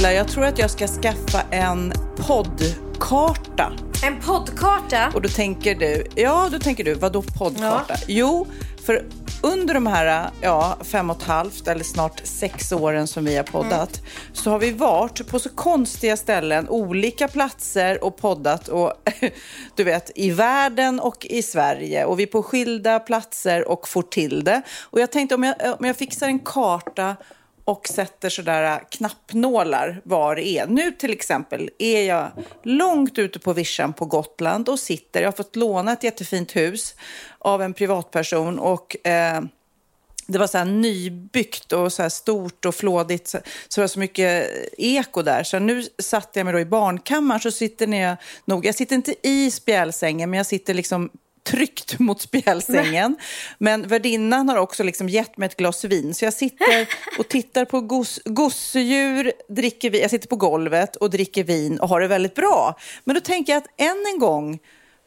Pernilla, jag tror att jag ska skaffa en poddkarta. En poddkarta? Och då tänker du, ja då tänker du, vadå poddkarta? Ja. Jo, för under de här ja, fem och ett halvt eller snart sex åren som vi har poddat Mm. så har vi varit på så konstiga ställen, olika platser och poddat och du vet i världen och i Sverige och vi är på skilda platser och får till det. Och jag tänkte om jag, om jag fixar en karta och sätter sådär äh, knappnålar var det är. Nu till exempel är jag långt ute på vischan på Gotland och sitter. Jag har fått låna ett jättefint hus av en privatperson och eh, det var så här nybyggt och så här stort och flådigt. Så, så det var så mycket äh, eko där. Så nu satte jag mig då i barnkammaren. Så sitter jag nog, jag sitter inte i spjälsängen, men jag sitter liksom tryckt mot spjälsängen. Men värdinnan har också liksom gett mig ett glas vin. Så jag sitter och tittar på gos, gosedjur, dricker vin. Jag sitter på golvet och dricker vin och har det väldigt bra. Men då tänker jag att än en gång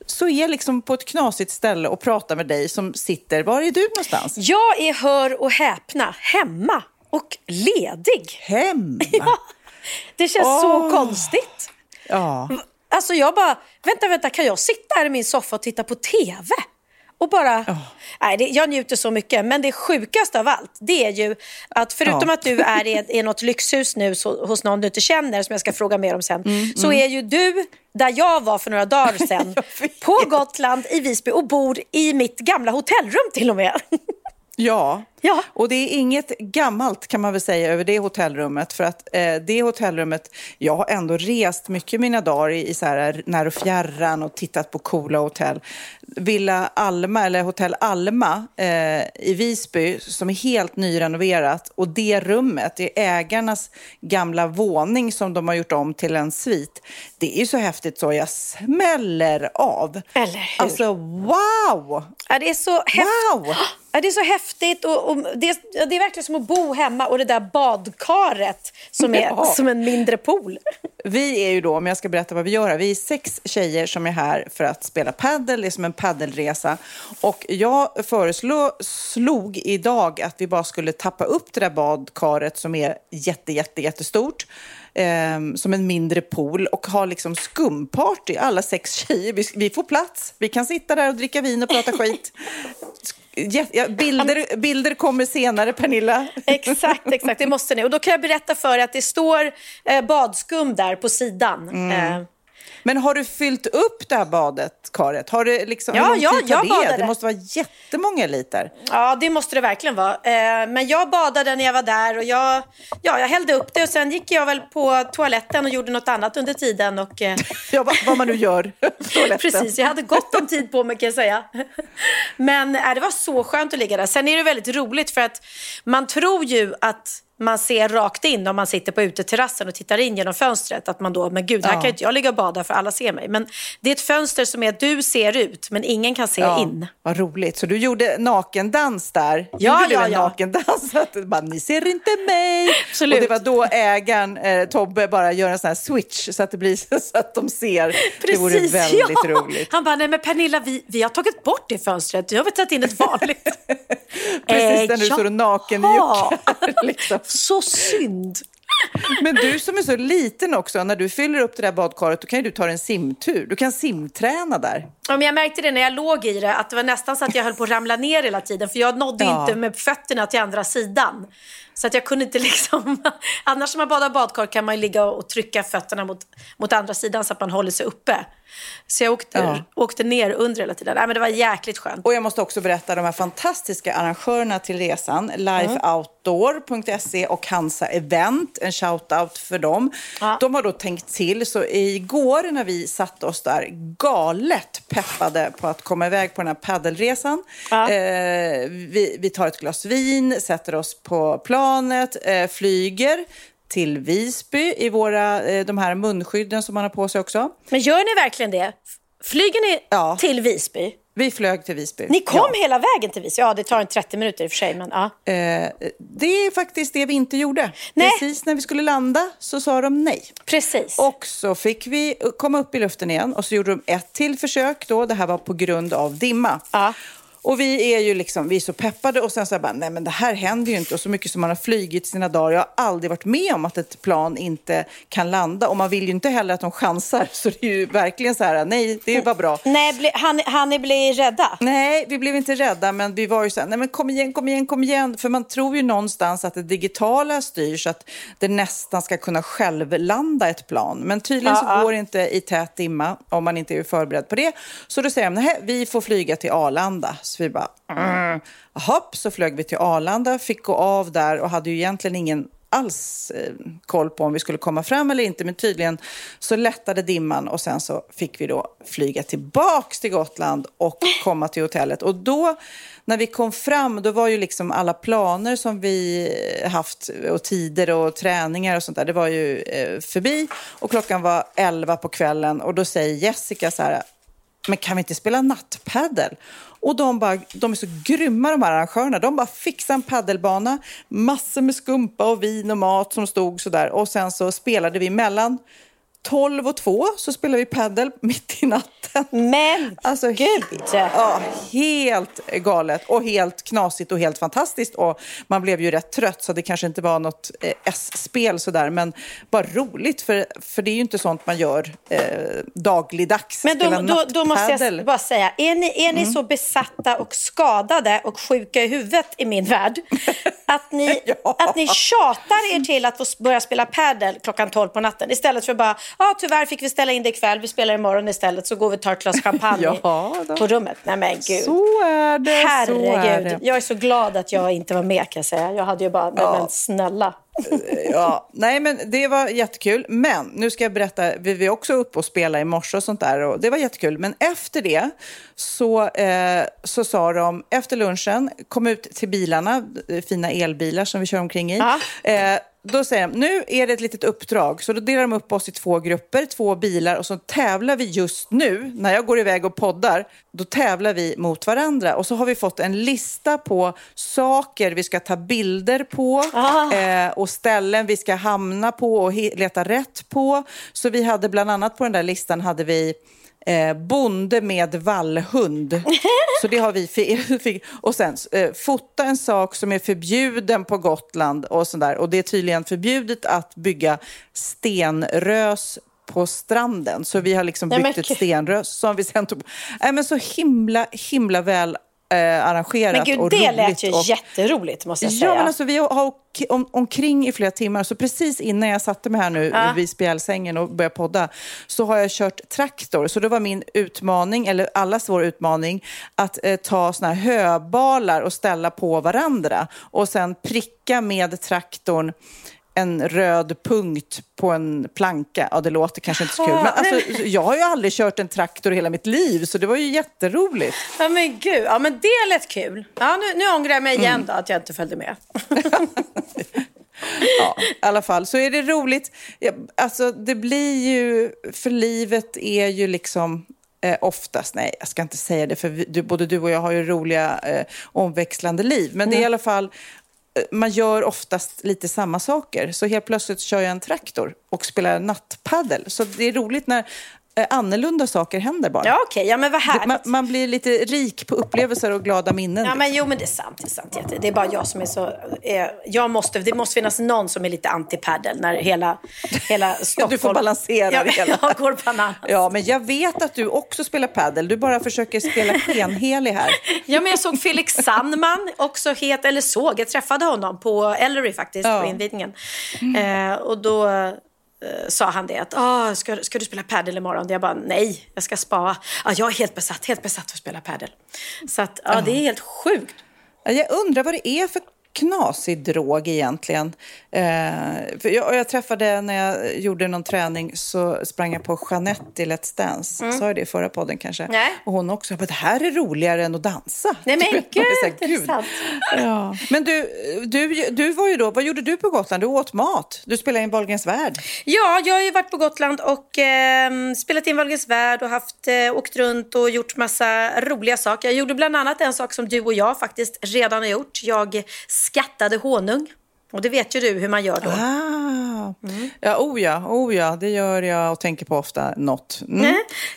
så är jag liksom på ett knasigt ställe och pratar med dig som sitter... Var är du någonstans? Jag är, hör och häpna, hemma och ledig. Hemma? Ja, det känns så Åh. konstigt. Ja. Alltså jag bara, vänta, vänta, kan jag sitta här i min soffa och titta på TV? Och bara, nej, det, jag njuter så mycket. Men det sjukaste av allt, det är ju att förutom Ja. att du är i, i något lyxhus nu så, hos någon du inte känner, som jag ska fråga mer om sen, så är ju du där jag var för några dagar sedan, på Gotland i Visby och bor i mitt gamla hotellrum till och med. Ja. Ja. och det är inget gammalt kan man väl säga över det hotellrummet. För att eh, det hotellrummet, jag har ändå rest mycket mina dagar i, i så här när och fjärran och tittat på coola hotell. Villa Alma, eller Hotell Alma eh, i Visby som är helt nyrenoverat. Och det rummet är ägarnas gamla våning som de har gjort om till en svit. Det är ju så häftigt så jag smäller av. Eller hur? Alltså wow! Ja, det är så häftigt. Wow! Ja, det är så häftigt och, och det, det är verkligen som att bo hemma och det där badkaret som är Ja. som en mindre pool. Vi är ju då, om jag ska berätta vad vi gör här, vi är sex tjejer som är här för att spela paddel. Det är som en paddelresa. Och jag föreslog idag att vi bara skulle tappa upp det där badkaret som är jätte, jätte, jättestort. ehm, som en mindre pool och ha liksom skumparty, alla sex tjejer. Vi, vi får plats, vi kan sitta där och dricka vin och prata skit. Ja, bilder, bilder kommer senare, Pernilla. Exakt, exakt. Det måste ni. Och då kan jag berätta för er att det står eh, badskum där på sidan. Mm. Eh, Men har du fyllt upp det här badet, Karet? Har det liksom, Ja, ja, jag det? badade. Det måste vara jättemånga liter. ja, det måste det verkligen vara. Eh, men jag badade när jag var där och jag, ja, jag hällde upp det och sen gick jag väl på toaletten och gjorde något annat under tiden. Och, eh, Ja, vad, man nu gör på toaletten. Precis, jag hade gott om tid på mig kan jag säga. Men äh, det var så skönt att ligga där. Sen är det väldigt roligt för att man tror ju att man ser rakt in om man sitter på uteterrassen och tittar in genom fönstret. Att man då, men gud, här Ja. kan inte jag ligga och bada för alla ser mig. Men det är ett fönster som är du ser ut, men ingen kan se Ja, in. Vad roligt. Så du gjorde nakendans där? Ja, gjorde ja, du en ja. nakendans? Bara, ni ser inte mig. Absolut. Och det var då ägaren, eh, Tobbe, bara gör en sån här switch så att det blir så att de ser. det vore väldigt ja. roligt. Han bara, nej men Pernilla, vi, vi har tagit bort det fönstret. Nu har tagit in ett vanligt. Precis Eh, när du står naken i jaha. juckar. Liksom. Så synd. Men du som är så liten också, när du fyller upp det där badkaret, då kan ju du ta en simtur. Du kan simträna där. Ja, men jag märkte det när jag låg i det, att det var nästan så att jag höll på att ramla ner hela tiden. För jag nådde Ja. inte med fötterna till andra sidan. Så att jag kunde inte liksom... Annars när man badar badkar kan man ligga och trycka fötterna mot, mot andra sidan så att man håller sig uppe. Så jag åkte, Ja. åkte ner under hela tiden. Nej, men det var jäkligt skönt. Och jag måste också berätta de här fantastiska arrangörerna till resan. Lifeoutdoor.se och Hansa Event. En shout-out för dem. Ja. De har då tänkt till. Så igår när vi satte oss där galet peppade på att komma iväg på den här paddelresan. Ja. Eh, vi, vi tar ett glas vin, sätter oss på planet, eh, flyger till Visby i våra, eh, de här munskydden som man har på sig också. Men gör ni verkligen det? Flyger ni Ja. till Visby? Vi flög till Visby. Ni kom Ja. hela vägen till Visby? Ja, det tar en 30 minuter i och för sig. Men, ja. Eh, det är faktiskt det vi inte gjorde. Nej. Precis när vi skulle landa så sa de nej. Precis. Och så fick vi komma upp i luften igen och så gjorde de ett till försök då. Det här var på grund av dimma. Ja. Och vi är ju liksom, vi är så peppade och sen så bara, nej men det här händer ju inte. Och så mycket som man har flygit sina dagar. Jag har aldrig varit med om att ett plan inte kan landa. Och man vill ju inte heller att de chansar. Så det är ju verkligen så här, nej det var bra. Nej, han, han ni bli rädda? Nej, vi blev inte rädda, men vi var ju så här, nej men kom igen, kom igen, kom igen. För man tror ju någonstans att det digitala styrs, att det nästan ska kunna självlanda ett plan. Men tydligen så Ja, ja. går det inte i tät dimma om man inte är förberedd på det. Så då säger de, nej, vi får flyga till Arlanda. Vi bara, mm. Hopp, så flög vi till Arlanda, fick gå av där och hade ju egentligen ingen alls eh, koll på om vi skulle komma fram eller inte. Men tydligen så lättade dimman och sen så fick vi då flyga tillbaks till Gotland och komma till hotellet. Och då när vi kom fram, då var ju liksom alla planer som vi eh, haft och tider och träningar och sånt där, det var ju eh, förbi. Och klockan var 11 på kvällen och då säger Jessica så här, men kan vi inte spela nattpaddel? Och de, bara, de är så grymma de här arrangörerna. De bara fixade en paddelbana, massor med skumpa och vin och mat som stod sådär. Och sen så spelade vi mellan 12 och 2 så spelade vi paddel mitt i natten. Men Alltså, gud! Ja, helt galet och helt knasigt och helt fantastiskt. Och man blev ju rätt trött så det kanske inte var något eh, S-spel sådär. Men bara roligt för, för det är ju inte sånt man gör eh, dagligdags. Men då, då, då måste jag bara säga, är ni, är ni Mm. så besatta och skadade och sjuka i huvudet i min värld att ni, Ja. att ni tjatar er till att få börja spela padel klockan 12 på natten istället för bara, ja ah, tyvärr fick vi ställa in det ikväll, vi spelar imorgon istället så går vi och tar ett glas champagne Ja, på rummet. Nej men gud. Så är det. Så är Herregud, det. jag är så glad att jag inte var med kan jag säga. Jag hade ju bara, nej, men snälla. Ja, nej men det var jättekul. Men nu ska jag berätta, vi var också uppe och spelade i morse och sånt där och det var jättekul. Men efter det så, eh, så sa de, efter lunchen, kom ut till bilarna, eh, fina elbilar som vi kör omkring i. Ja. Eh, då säger de, nu är det ett litet uppdrag. Så då delar de upp oss i två grupper, två bilar och så tävlar vi just nu. När jag går iväg och poddar, då tävlar vi mot varandra. Och så har vi fått en lista på saker vi ska ta bilder på Ah. eh, och ställen vi ska hamna på och leta rätt på. Så vi hade bland annat på den där listan hade vi Eh, bonde med vallhund. Så det har vi. Och sen eh, fota en sak som är förbjuden på Gotland och sådär. Och det är tydligen förbjudet att bygga stenrös på stranden. Så vi har liksom Nej, men byggt ett stenrös som vi sen tog. Nej, men så himla, himla väl eh, arrangerat Men gud, och det roligt. lät ju och, jätteroligt måste jag Ja, säga. men alltså, vi har om, omkring i flera timmar. Så precis innan jag satte mig här nu Ja. vid spjälsängen och började podda så har jag kört traktor. Så det var min utmaning, eller allas vår utmaning, att eh, ta såna här höbalar och ställa på varandra och sen pricka med traktorn en röd punkt på en planka. Ja, det låter kanske inte så kul. Men alltså, jag har ju aldrig kört en traktor hela mitt liv, så det var ju jätteroligt. Ja men gud, ja men det lät kul. Ja, nu, nu ångrar jag mig igen Mm. då att jag inte följde med. Ja, i alla fall så är det roligt. Alltså det blir ju, för livet är ju liksom eh, oftast, nej jag ska inte säga det för vi, du, både du och jag har ju roliga eh, omväxlande liv. Men det är i alla fall, man gör oftast lite samma saker. Så helt plötsligt kör jag en traktor och spelar nattpaddel. Så det är roligt när annorlunda saker händer bara. Ja, okej. Ja, men vad härligt. man, man blir lite rik på upplevelser och glada minnen. Ja, men jo, men det är sant. Det är sant. Jätte. Det är bara jag som är så... Eh, jag måste, det måste finnas någon som är lite anti-paddle när hela, hela Stockholm... Du får balansera ja, det hela. Jag går bananas. Ja, men jag vet att du också spelar paddle. Du bara försöker spela skenhelig här. Ja, men jag såg Felix Sandman, också het, eller såg, jag träffade honom på Ellery faktiskt, Ja. på invigningen. Eh, och då eh, sa han det att, ah, ska, ska du spela padel imorgon? Jag bara, nej, jag ska spa. Ah, jag är helt besatt, helt besatt för att spela padel. Så att, ja, det är helt sjukt. Jag undrar vad det är för knasig drog egentligen. Eh, för jag, jag träffade, när jag gjorde någon träning, så sprang jag på Jeanette i Let's Dance. Sa jag det i förra podden kanske? Mm. Nej. Och hon också, bara, det här är roligare än att dansa. Nej men är så här, gud, är det sant? Ja. Men du, du, du var ju då, vad gjorde du på Gotland? Du åt mat. Du spelade in Wahlgrens värld. Ja, jag har ju varit på Gotland och eh, spelat in Wahlgrens värld och haft, eh, åkt runt och gjort massa roliga saker. Jag gjorde bland annat en sak som du och jag faktiskt redan har gjort. Jag skattade honung. Och det vet ju du hur man gör då. Ah. Ja, oh ja, oh ja, det gör jag och tänker på ofta något. Mm. Nej.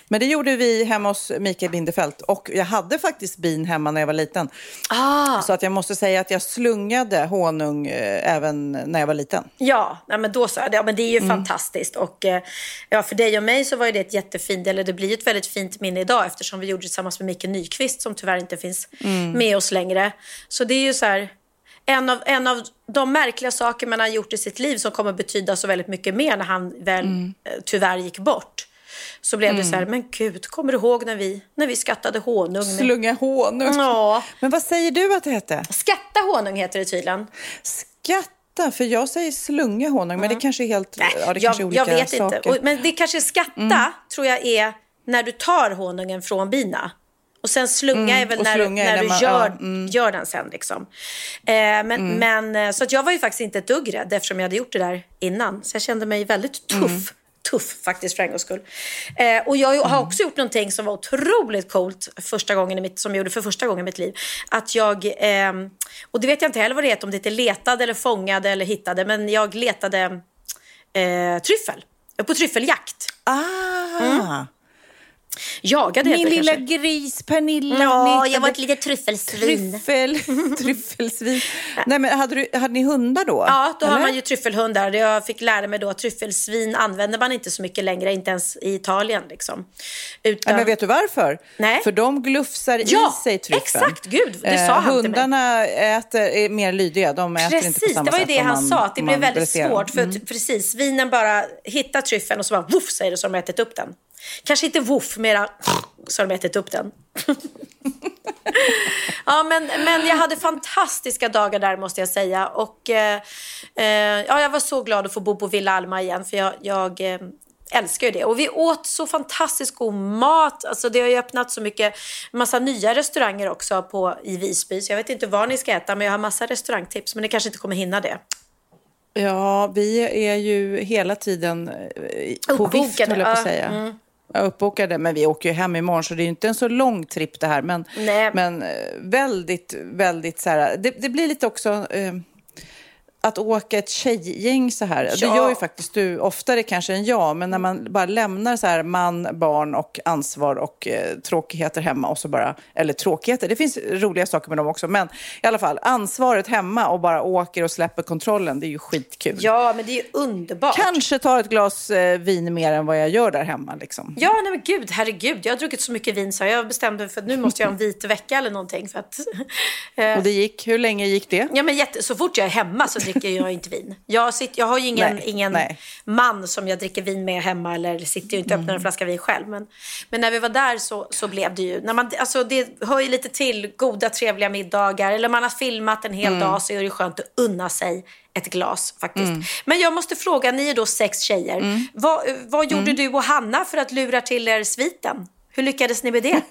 Men det gjorde vi hemma hos Mikael Bindefeld. Och jag hade faktiskt bin hemma när jag var liten. Ah. Så att jag måste säga att jag slungade honung eh, även när jag var liten. Ja, nej, men då så. Ja, men det är ju Mm. fantastiskt. Och eh, ja, för dig och mig så var ju det ett jättefint, eller det blir ju ett väldigt fint minne idag eftersom vi gjorde det tillsammans med Mikael Nyqvist som tyvärr inte finns Mm. med oss längre. Så det är ju så här, en av, en av de märkliga saker man har gjort i sitt liv som kommer betyda så väldigt mycket mer när han väl Mm. eh, tyvärr gick bort. Så blev det så här, men gud, kommer du ihåg när vi, när vi skattade honung? Slunga honung. Ja. Men vad säger du att det hette? Skatta honung heter det tydligen. Skatta, för jag säger slunga honung, men det kanske är helt Nej, ja, det jag, kanske är olika jag vet saker. inte. Men det kanske skatta, tror jag, är när du tar honungen från bina. Och sen slunga är väl när, slunga när när du man- gör, ja, mm. gör den sen. Liksom. Eh, men, men, eh, så att jag var ju faktiskt inte ett dugg rädd eftersom jag hade gjort det där innan. Så jag kände mig väldigt tuff. Tuff faktiskt för en gångs skull. Eh, och jag har också gjort någonting som var otroligt coolt första gången i mitt, som jag gjorde för första gången i mitt liv. Att jag, ehm, och det vet jag inte heller vad det heter, om det heter letade eller fångade eller hittade. Men jag letade eh, tryffel. På tryffeljakt. Ah, Jagade heter min lilla kanske. gris Pernilla. Ja, letade jag var ett litet tryffelsvin. Tryffel, tryffelsvin. Nej, men hade, du, hade ni hundar då? Ja, då har eller? man ju tryffelhundar. Jag fick lära mig då att tryffelsvin använder man inte så mycket längre, inte ens i Italien. Liksom. Utan... Ja, men vet du varför? Nej. För de glufsar Ja, i sig tryffeln. exakt. Gud, det sa han till mig. Hundarna äter, är mer lydiga. De äter inte på Precis, samma det var ju sätt det han man- sa. Att det blev väldigt dresserar. svårt. För Mm. att, precis, svinen bara hittar tryffeln och så bara voff säger det så de har ätit upp den. Kanske inte voff, mera så har de ätit upp den. ja, men, men jag hade fantastiska dagar där måste jag säga. Och eh, eh, ja, jag var så glad att få bo på Villa Alma igen. För jag, jag eh, älskar ju det. Och vi åt så fantastiskt god mat. Alltså det har ju öppnat så mycket, massa nya restauranger också på, i Visby. Så jag vet inte var ni ska äta, men jag har massa restaurangtips. Men ni kanske inte kommer hinna det. Ja, vi är ju hela tiden eh, på vift, höll jag på att säga. Ja, uppbokade, men vi åker ju hem imorgon så det är ju inte en så lång tripp det här. Men, Nej. men eh, väldigt, väldigt så här, det, det blir lite också... Eh, att åka ett tjejgäng så här, det Ja. gör ju faktiskt du oftare kanske än jag, men när man bara lämnar så här man, barn och ansvar och eh, tråkigheter hemma och så bara, eller tråkigheter, det finns roliga saker med dem också, men i alla fall ansvaret hemma och bara åker och släpper kontrollen, det är ju skitkul. Ja, men det är ju underbart. Kanske tar ett glas eh, vin mer än vad jag gör där hemma liksom. Ja, nej men gud, herregud. Jag har druckit så mycket vin så jag bestämde mig för att nu måste jag ha en vit vecka eller någonting. För att, eh, Och det gick, hur länge gick det? ja, men jätte, så fort jag är hemma så dricker jag inte vin. Jag, sitter, jag har ju ingen, Nej, ingen nej. man som jag dricker vin med hemma eller sitter ju inte och öppnar en flaska vin själv. Men, men när vi var där så, så blev det ju, när man, alltså det hör ju lite till goda trevliga middagar eller man har filmat en hel dag så är det skönt att unna sig ett glas faktiskt. Men jag måste fråga, ni är då sex tjejer. Vad, vad gjorde du och Hanna för att lura till er sviten? Hur lyckades ni med det?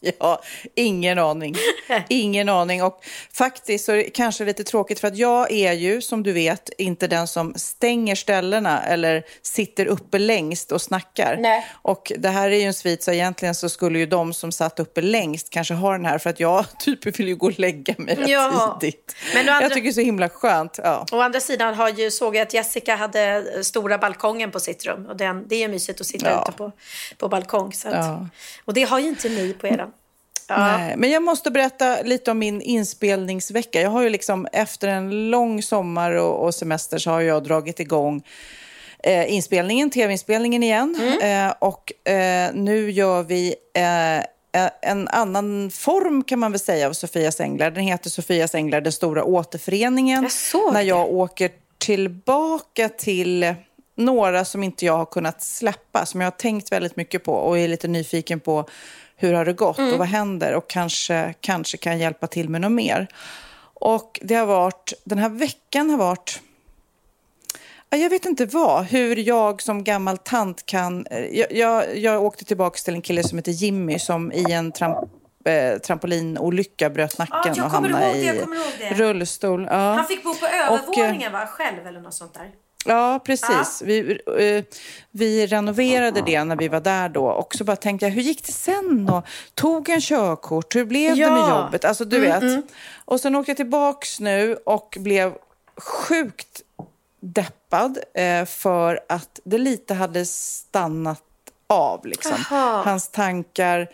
Ja, ingen aning. Ingen aning. Och faktiskt så är det kanske lite tråkigt för att jag är ju, som du vet, inte den som stänger ställena eller sitter uppe längst och snackar. Nej. Och det här är ju en svit, så egentligen så skulle ju de som satt uppe längst kanske ha den här för att jag typ vill ju gå och lägga mig rätt Ja. tidigt. Men andra- Jag tycker det är så himla skönt. Ja. Å andra sidan har ju, såg jag att Jessica hade stora balkongen på sitt rum. Och den, det är ju mysigt att sitta Ja. ute på, på balkong. Så att, Ja. Och det har ju inte ni på eran. Ja. Nej, men jag måste berätta lite om min inspelningsvecka. Jag har ju liksom efter en lång sommar och, och semester så har jag dragit igång eh, inspelningen, tv-inspelningen igen. Eh, och eh, nu gör vi eh, eh, en annan form kan man väl säga av Sofias Änglar. Den heter Sofias Änglar, den stora återföreningen. Jag när jag åker tillbaka till några som inte jag har kunnat släppa, som jag har tänkt väldigt mycket på och är lite nyfiken på hur har det gått och vad händer och kanske, kanske kan hjälpa till med något mer. Och det har varit, den här veckan har varit, ja, jag vet inte vad, hur jag som gammal tant kan, eh, jag, jag, jag åkte tillbaka till en kille som heter Jimmy som i en tramp, eh, trampolinolycka bröt nacken Ja, och hamnade i rullstol. Ja. Han fick bo på övervåningen va? Själv eller något sånt där. Ja, precis. Vi, eh, vi renoverade det när vi var där då. Och så bara tänkte jag, hur gick det sen? Och tog en körkort? Hur blev det med Ja. jobbet? Alltså, du vet. Och sen åkte jag tillbaks nu och blev sjukt deppad eh, för att det lite hade stannat av. Liksom. Jaha. Hans tankar.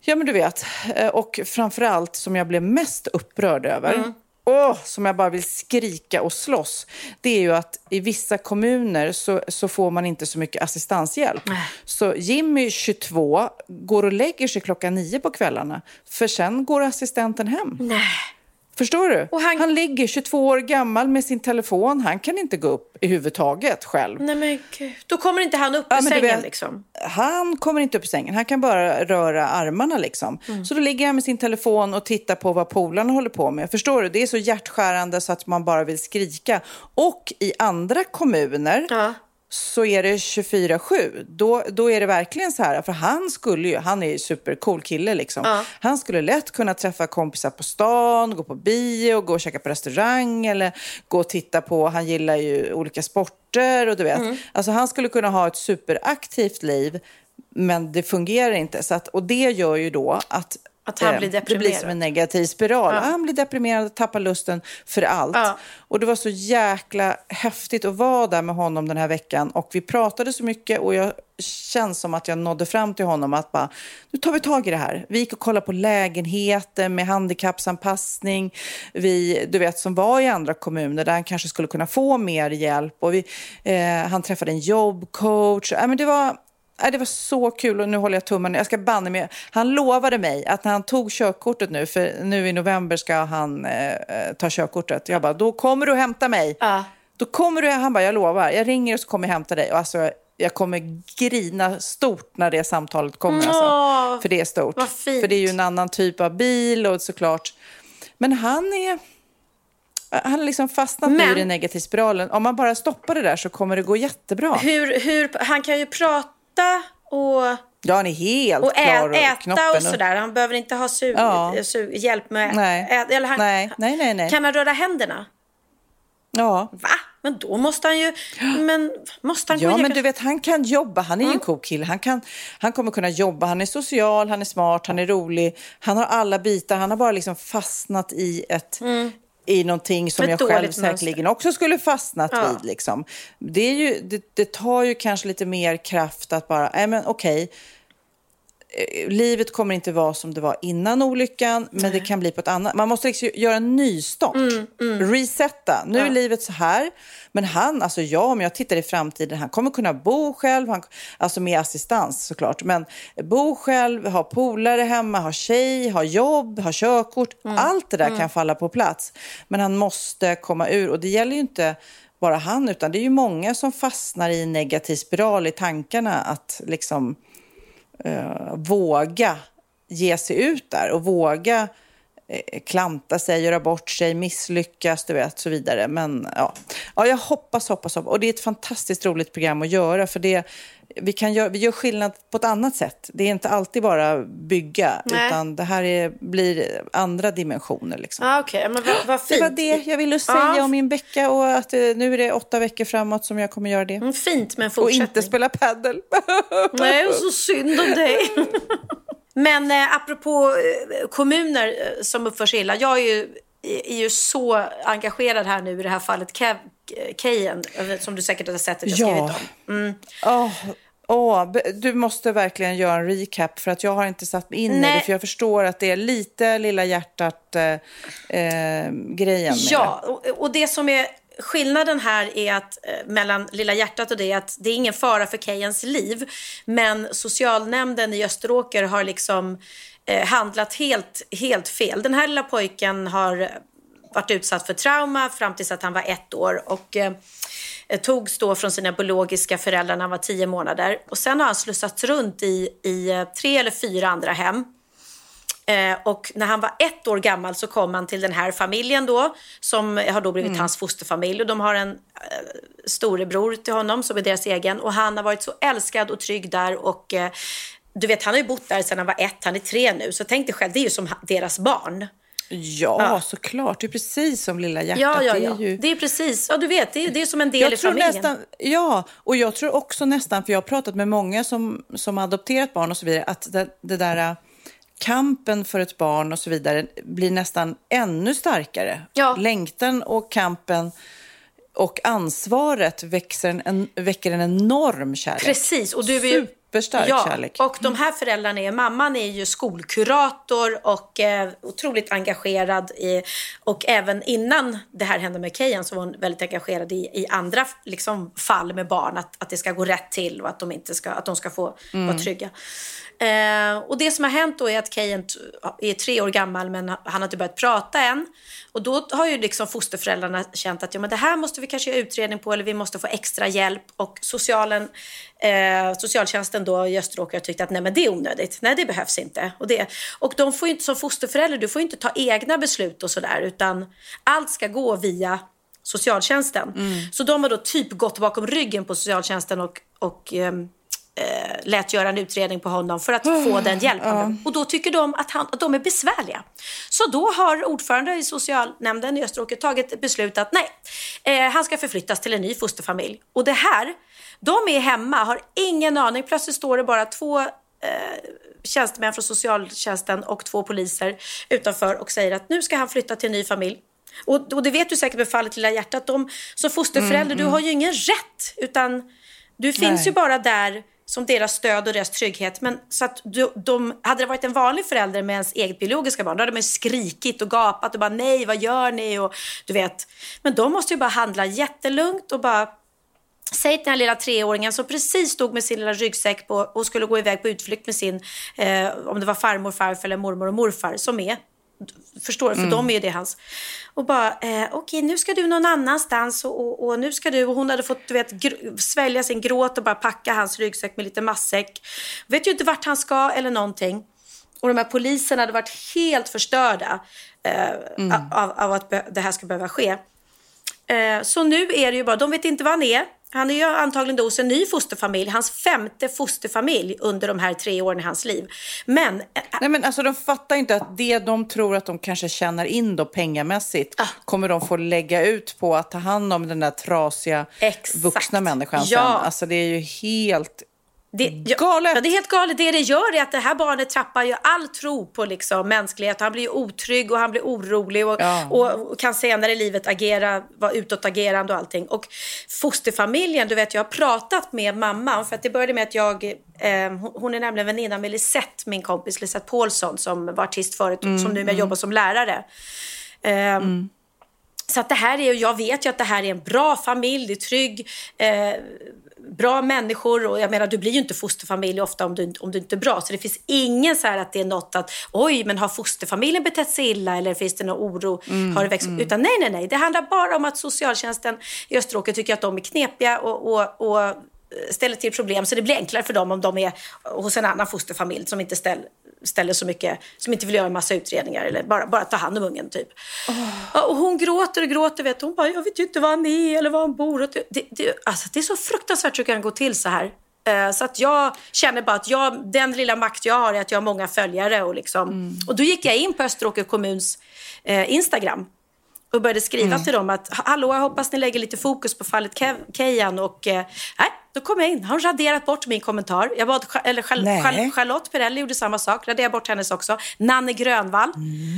Ja, men du vet. Eh, Och framförallt som jag blev mest upprörd över, åh, som jag bara vill skrika och slåss, det är ju att i vissa kommuner så, så får man inte så mycket assistanshjälp. Så Jimmy, 22, går och lägger sig klockan nio på kvällarna, för sen går assistenten hem. Nej. Förstår du? Och han- han... ligger 22 år gammal med sin telefon. Han kan inte gå upp i huvudtaget själv. Nej men gud. Då kommer inte han upp Ja, ur sängen vet- liksom. Han kommer inte upp i sängen, han kan bara röra armarna liksom. Mm. Så då ligger han med sin telefon och tittar på vad polarna håller på med. Förstår du? Det är så hjärtskärande så att man bara vill skrika. Och i andra kommuner Ja. Så är det 24-7. Då, då är det verkligen så här, för han skulle ju, han är ju supercool kille liksom. Ja. Han skulle lätt kunna träffa kompisar på stan, gå på bio, gå och käka på restaurang eller gå och titta på, han gillar ju olika sporter och du vet. Mm. Alltså han skulle kunna ha ett superaktivt liv men det fungerar inte. Så att, och det gör ju då att Att han eh, blir Det blir deprimerad. som en negativ spiral. Han blir deprimerad och tappar lusten för allt. Ja. Och det var så jäkla häftigt att vara där med honom den här veckan. Och vi pratade så mycket och jag känns som att jag nådde fram till honom att bara, nu tar vi tag i det här. Vi gick och kollade på lägenheter med handikappsanpassning. Vi, du vet, som var i andra kommuner där han kanske skulle kunna få mer hjälp. Och vi, eh, han träffade en jobbcoach. Äh, men det var... Nej, det var så kul och nu håller jag tummen. Jag ska banne mig. Han lovade mig att när han tog körkortet nu, för nu i november ska han eh, eh, ta körkortet. Jag bara, då kommer du och hämta mig. Ja. Då kommer du, han bara, jag lovar. Jag ringer och så kommer jag hämta dig. Och alltså, jag kommer grina stort när det samtalet kommer. Åh, Alltså. För det är stort. För det är ju en annan typ av bil och såklart. Men han är... Han har liksom fastnat Men- i den negativa spiralen. Om man bara stoppar det där så kommer det gå jättebra. Hur, hur, han kan ju prata och, Ja, han är helt och klar ä, och äta knoppen. och sådär. Han behöver inte ha sug, Ja. sug, hjälp med Nej. ä, eller han, Nej, nej, nej, nej. Kan han röra händerna? Ja, Va? Men då måste han ju... Men måste han gå ja men du vet, han kan jobba. Han är ju en cool kille. Han, kan, han kommer kunna jobba. Han är social, han är smart, han är rolig. Han har alla bitar. Han har bara liksom fastnat i ett... I någonting som jag själv säkerligen också skulle fastnat Ja. vid. Liksom. Det, är ju, det, det tar ju kanske lite mer kraft att bara, nej men okej, eh, livet kommer inte vara som det var innan olyckan, men det kan bli på ett annat... Man måste liksom göra en nystart. Resetta. Nu är livet så här. Men han, alltså jag, om jag tittar i framtiden, han kommer kunna bo själv, han, alltså med assistans såklart, men bo själv, ha polare hemma, ha tjej, ha jobb, ha körkort. Allt det där kan falla på plats. Men han måste komma ur, och det gäller ju inte bara han, utan det är ju många som fastnar i en negativ spiral i tankarna att liksom eh, våga ge sig ut där och våga klanta sig, göra bort sig, misslyckas, du vet, så vidare. Men ja, ja jag hoppas, hoppas, hoppas. Och det är ett fantastiskt roligt program att göra, för det, vi, kan gör, vi gör skillnad på ett annat sätt. Det är inte alltid bara bygga, Nej. utan det här är, blir andra dimensioner. Liksom. Ah, okay. Men vad, vad fint. Det var det jag ville säga ah. om min vecka och att eh, nu är det åtta veckor framåt som jag kommer göra det. Mm, fint med en fortsättning. Och inte spela paddel. Nej, och så synd om dig. Men eh, apropå eh, kommuner eh, som uppför sig illa. Jag är ju, är ju så engagerad här nu i det här fallet Kev, Kejen, som du säkert har sett att jag ja. skrivit om. Mm. Oh. Oh, du måste verkligen göra en recap för att jag har inte satt mig in Nej. i det. För jag förstår att det är lite lilla hjärtat-grejen. Eh, ja, och, och, det som är skillnaden här är att eh, mellan Lilla hjärtat och det är att det är ingen fara för Keyens liv. Men socialnämnden i Österåker har liksom eh, handlat helt, helt fel. Den här lilla pojken har eh, varit utsatt för trauma fram tills att han var ett år. Och eh, togs då från sina biologiska föräldrar när han var tio månader. Och sen har han slussats runt i, i eh, tre eller fyra andra hem. Eh, och när han var ett år gammal så kom han till den här familjen då, som har då blivit mm. hans fosterfamilj. Och de har en eh, storebror till honom som är deras egen. Och han har varit så älskad och trygg där. Och eh, du vet, han har ju bott där sedan han var ett, han är tre nu. Så tänk dig själv, det är ju som deras barn. Ja, ja, såklart. Det är precis som Lilla hjärtat. Ja, ja, ja. Det, är ju... det är precis. Ja, du vet, det är, det är som en del jag i familjen. Nästan, ja, och jag tror också nästan, för jag har pratat med många som, som adopterat barn och så vidare, att det, det där kampen för ett barn och så vidare blir nästan ännu starkare. Ja. Längtan och kampen och ansvaret växer en, väcker en enorm kärlek. Precis. Och du är ju superstark ja, kärlek. Och de här föräldrarna är, mamman är ju skolkurator och eh, otroligt engagerad. I, och även innan det här hände med Kejan så var hon väldigt engagerad i, i andra liksom, fall med barn. Att, att det ska gå rätt till och att de, inte ska, att de ska få mm. vara trygga. Eh, och det som har hänt då är att Kejan är tre år gammal men han har inte börjat prata än. Och då har ju liksom fosterföräldrarna känt att ja, men det här måste vi kanske göra utredning på eller vi måste få extra hjälp. Och socialen, eh, socialtjänsten då i Österåker tyckte att nej men det är onödigt. Nej det behövs inte. Och, det, och de får inte, som fosterförälder, du får inte ta egna beslut och sådär utan allt ska gå via socialtjänsten. Mm. Så de har då typ gått bakom ryggen på socialtjänsten och, och eh, eh, lät göra en utredning på honom för att få den hjälpen. Ja. Och då tycker de att, han, att de är besvärliga. Så då har ordförande i socialnämnden i Österåker tagit beslut att nej, eh, han ska förflyttas till en ny fosterfamilj. Och det här, de är hemma, har ingen aning. Plötsligt står det bara två eh, tjänstemän från socialtjänsten och två poliser utanför och säger att nu ska han flytta till en ny familj. Och, och det vet du säkert med fallet Lilla hjärtat. De, som fosterförälder, mm, mm. du har ju ingen rätt. Utan du finns Nej. ju bara där som deras stöd och deras trygghet. Men så att de, de, hade det varit en vanlig förälder med ens eget biologiska barn, då hade man skrikit och gapat och bara nej, vad gör ni? Och, du vet. Men de måste ju bara handla jättelugnt och bara Säg till den här lilla treåringen som precis stod med sin lilla ryggsäck på, och skulle gå iväg på utflykt med sin, eh, om det var farmor, farfar eller mormor och morfar som är Förstår du? För mm. dem är det hans. Och bara, eh, okej okay, nu ska du någon annanstans och, och, och, nu ska du, och hon hade fått du vet, svälja sin gråt och bara packa hans ryggsäck med lite matsäck. Vet ju inte vart han ska eller någonting. Och de här poliserna hade varit helt förstörda eh, mm. av, av, att det här ska behöva ske. Eh, så nu är det ju bara, de vet inte var han är. Han är ju antagligen då hos en ny fosterfamilj, hans femte fosterfamilj under de här tre åren i hans liv. Men... Eh, Nej men alltså de fattar inte att det de tror att de kanske tjänar in då pengamässigt ah. kommer de få lägga ut på att ta hand om den där trasiga Exakt. vuxna människan ja. sen. Alltså det är ju helt det, galet! Ja, det är helt galet. Det det gör är att det här barnet trappar ju all tro på liksom mänsklighet. Han blir otrygg och han blir orolig och, ja. och, kan senare i livet agera, vara utåtagerande och allting. Och fosterfamiljen, du vet jag har pratat med mamman för att det började med att jag, eh, hon är nämligen väninna med Lisette, min kompis Lisette Paulsson som var artist förut och mm, som numera mm. jobbar som lärare. Eh, mm. Så att det här är, jag vet ju att det här är en bra familj, det är trygg. Eh, bra människor och jag menar du blir ju inte fosterfamilj ofta om du, om du inte är bra. Så det finns ingen så här att det är något att oj men har fosterfamiljen betett sig illa eller finns det någon oro? Mm, har det växt? Mm. Utan nej, nej, nej. Det handlar bara om att socialtjänsten i Österåker tycker att de är knepiga och, och, och ställer till problem så det blir enklare för dem om de är hos en annan fosterfamilj som inte ställ, ställer så mycket, som inte vill göra massa utredningar eller bara, bara ta hand om ungen typ. Ja, Och hon gråter och gråter, vet hon bara, jag vet ju inte var han är eller var han bor. Och Det, det, alltså, det är så fruktansvärt hur det kan gå till så här. Eh, Så att jag känner bara att jag, den lilla makt jag har är att jag har många följare. Och, liksom. och då gick jag in på Österåker kommuns eh, Instagram och började skriva till dem att hallå, jag hoppas ni lägger lite fokus på fallet Kev- Kejan. Och eh, nej, då kom jag in. Har hon raderat bort min kommentar. Jag bad, eller Char- Charlotte Perrelli gjorde samma sak, raderade bort hennes också. Nanne Grönvall.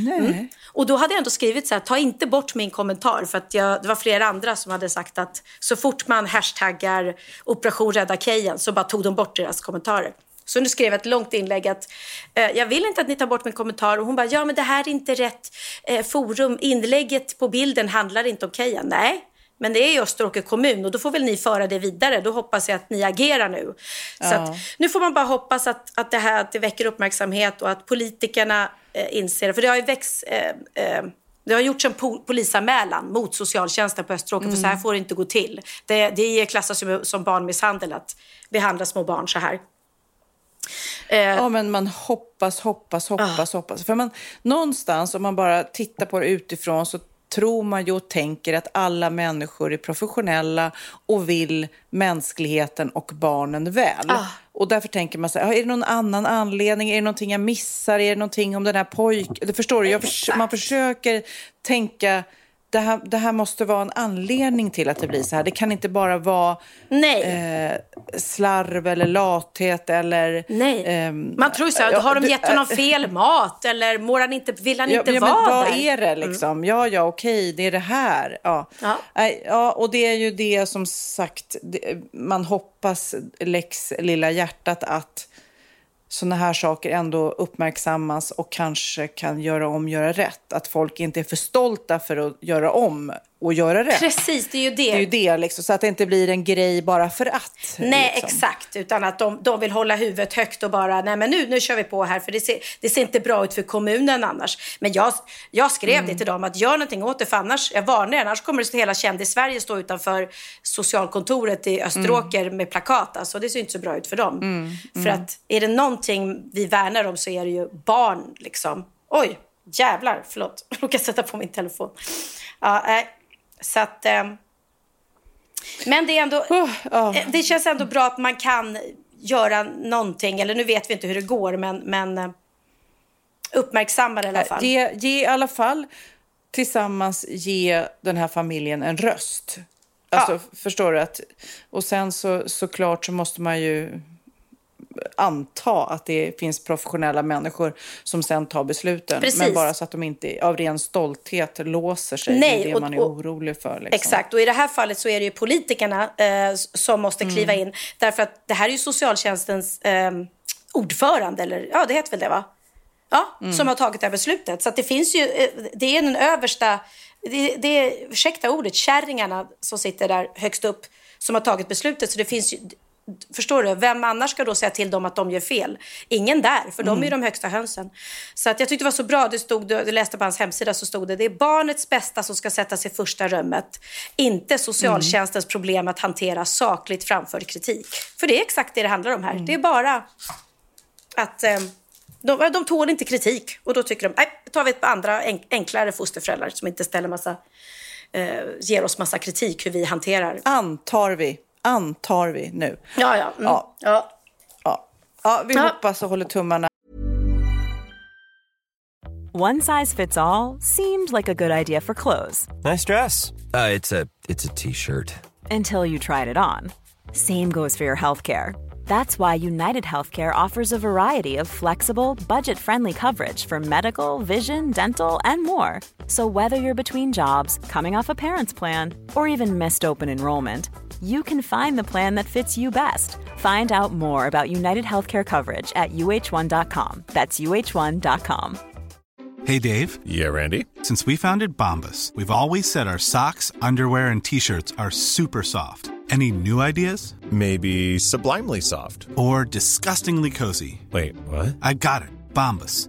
Nej. Och då hade jag ändå skrivit så här, ta inte bort min kommentar. För att jag, det var flera andra som hade sagt att så fort man hashtaggar Operation Rädda Kejan så bara tog de bort deras kommentarer. Så nu skrev jag ett långt inlägg att eh, jag vill inte att ni tar bort min kommentar. Och hon bara, ja men det här är inte rätt eh, forum. Inlägget på bilden handlar inte om Kejan. Nej, men det är ju Österåker kommun och då får väl ni föra det vidare. Då hoppas jag att ni agerar nu. Så Ja. att, nu får man bara hoppas att, att, det här, att det väcker uppmärksamhet och att politikerna eh, inser det. För det har ju växt... Eh, eh, det har gjorts en po- polisanmälan mot socialtjänsten på Österåker för så här får det inte gå till. Det, det klassas ju som barnmisshandel att behandla små barn så här. Eh, Ja, men man hoppas, hoppas, hoppas, hoppas. För man, någonstans, om man bara tittar på det utifrån, så tror man ju och tänker att alla människor är professionella och vill mänskligheten och barnen väl. Ah. Och därför tänker man så här, är det någon annan anledning? Är det någonting jag missar? Är det någonting om den här pojken? Förstår du? Förs- man försöker tänka, det här, det här måste vara en anledning till att det blir så här. Det kan inte bara vara eh, slarv eller lathet eller... Ehm, Man tror så här, ja, har de gett honom äh, fel mat eller mår han inte, vill han Ja, inte ja, men vara vad där? Mm. är det liksom? Ja, ja, okej, det är det här. Ja. Ja. Ja, och det är ju det som sagt, man hoppas, lex lilla hjärtat, att sådana här saker ändå uppmärksammas och kanske kan göra om, göra rätt. Att folk inte är för stolta för att göra om och göra rätt. Precis, det är ju det. Det är ju det, liksom, så att det inte blir en grej bara för att. Nej, liksom. exakt. Utan att de, de vill hålla huvudet högt och bara, nej men nu, nu kör vi på här för det ser, det ser inte bra ut för kommunen annars. Men jag, jag skrev Mm. det till dem att gör någonting åt det för annars, jag varnar er, annars kommer det hela kändis-Sverige stå utanför socialkontoret i Österåker Mm. med plakat. Alltså det ser inte så bra ut för dem. För att är det någonting vi värnar om så är det ju barn liksom. Oj, jävlar, förlåt. Jag råkade sätta på min telefon. Ja, nej. Så att... ehm, men det är ändå... Oh. Eh, Det känns ändå bra att man kan göra någonting. Eller nu vet vi inte hur det går, men, men eh, uppmärksamma det i alla fall. Ge, ge i alla fall tillsammans ge den här familjen en röst. Alltså, Ja. förstår du? Att, och sen så såklart så måste man ju anta att det finns professionella människor som sen tar besluten. Precis. Men bara så att de inte av ren stolthet låser sig. Nej, det och- man är orolig för. Liksom. Exakt, och i det här fallet så är det ju politikerna eh, som måste kliva Mm. in. Därför att det här är ju socialtjänstens eh, ordförande, eller ja, det heter väl det va? Ja, Mm. som har tagit det här beslutet. Så att det finns ju, eh, det är den översta, det, det är, ursäkta ordet, kärringarna som sitter där högst upp som har tagit beslutet. Så det finns ju, förstår du, vem annars ska då säga till dem att de gör fel? Ingen där, för de är ju de högsta hönsen. Så att jag tyckte det var så bra, det stod, jag läste på hans hemsida så stod det, det är barnets bästa som ska sättas i första rummet. Inte socialtjänstens problem att hantera sakligt framförd kritik. För det är exakt det det handlar om här. Det är bara att eh, de, de tål inte kritik. Och då tycker de, nej, tar vi ett par andra enk- enklare fosterföräldrar som inte ställer massa, eh, ger oss massa kritik hur vi hanterar. Antar vi. Antar vi nu. Ja, ja. Mm. Ja. ja. Ja, ja vi Ja. hoppas och håller tummarna. One size fits all seemed like a good idea for clothes Nice dress. Uh, it's a it's a t-shirt. until you tried it on. Same goes for your healthcare. That's why United Healthcare offers a variety of flexible, budget friendly coverage for medical, vision, dental, and more. So, whether you're between jobs, coming off a parent's plan, or even missed open enrollment, you can find the plan that fits you best. Find out more about United Healthcare coverage at uh1.com. That's uh1.com. Hey Dave, Yeah, Randy. since we founded Bombus, we've always said our socks, underwear, and t shirts are super soft. Any new ideas? Maybe sublimely soft. Or disgustingly cozy? Wait, what? I got it. Bombus.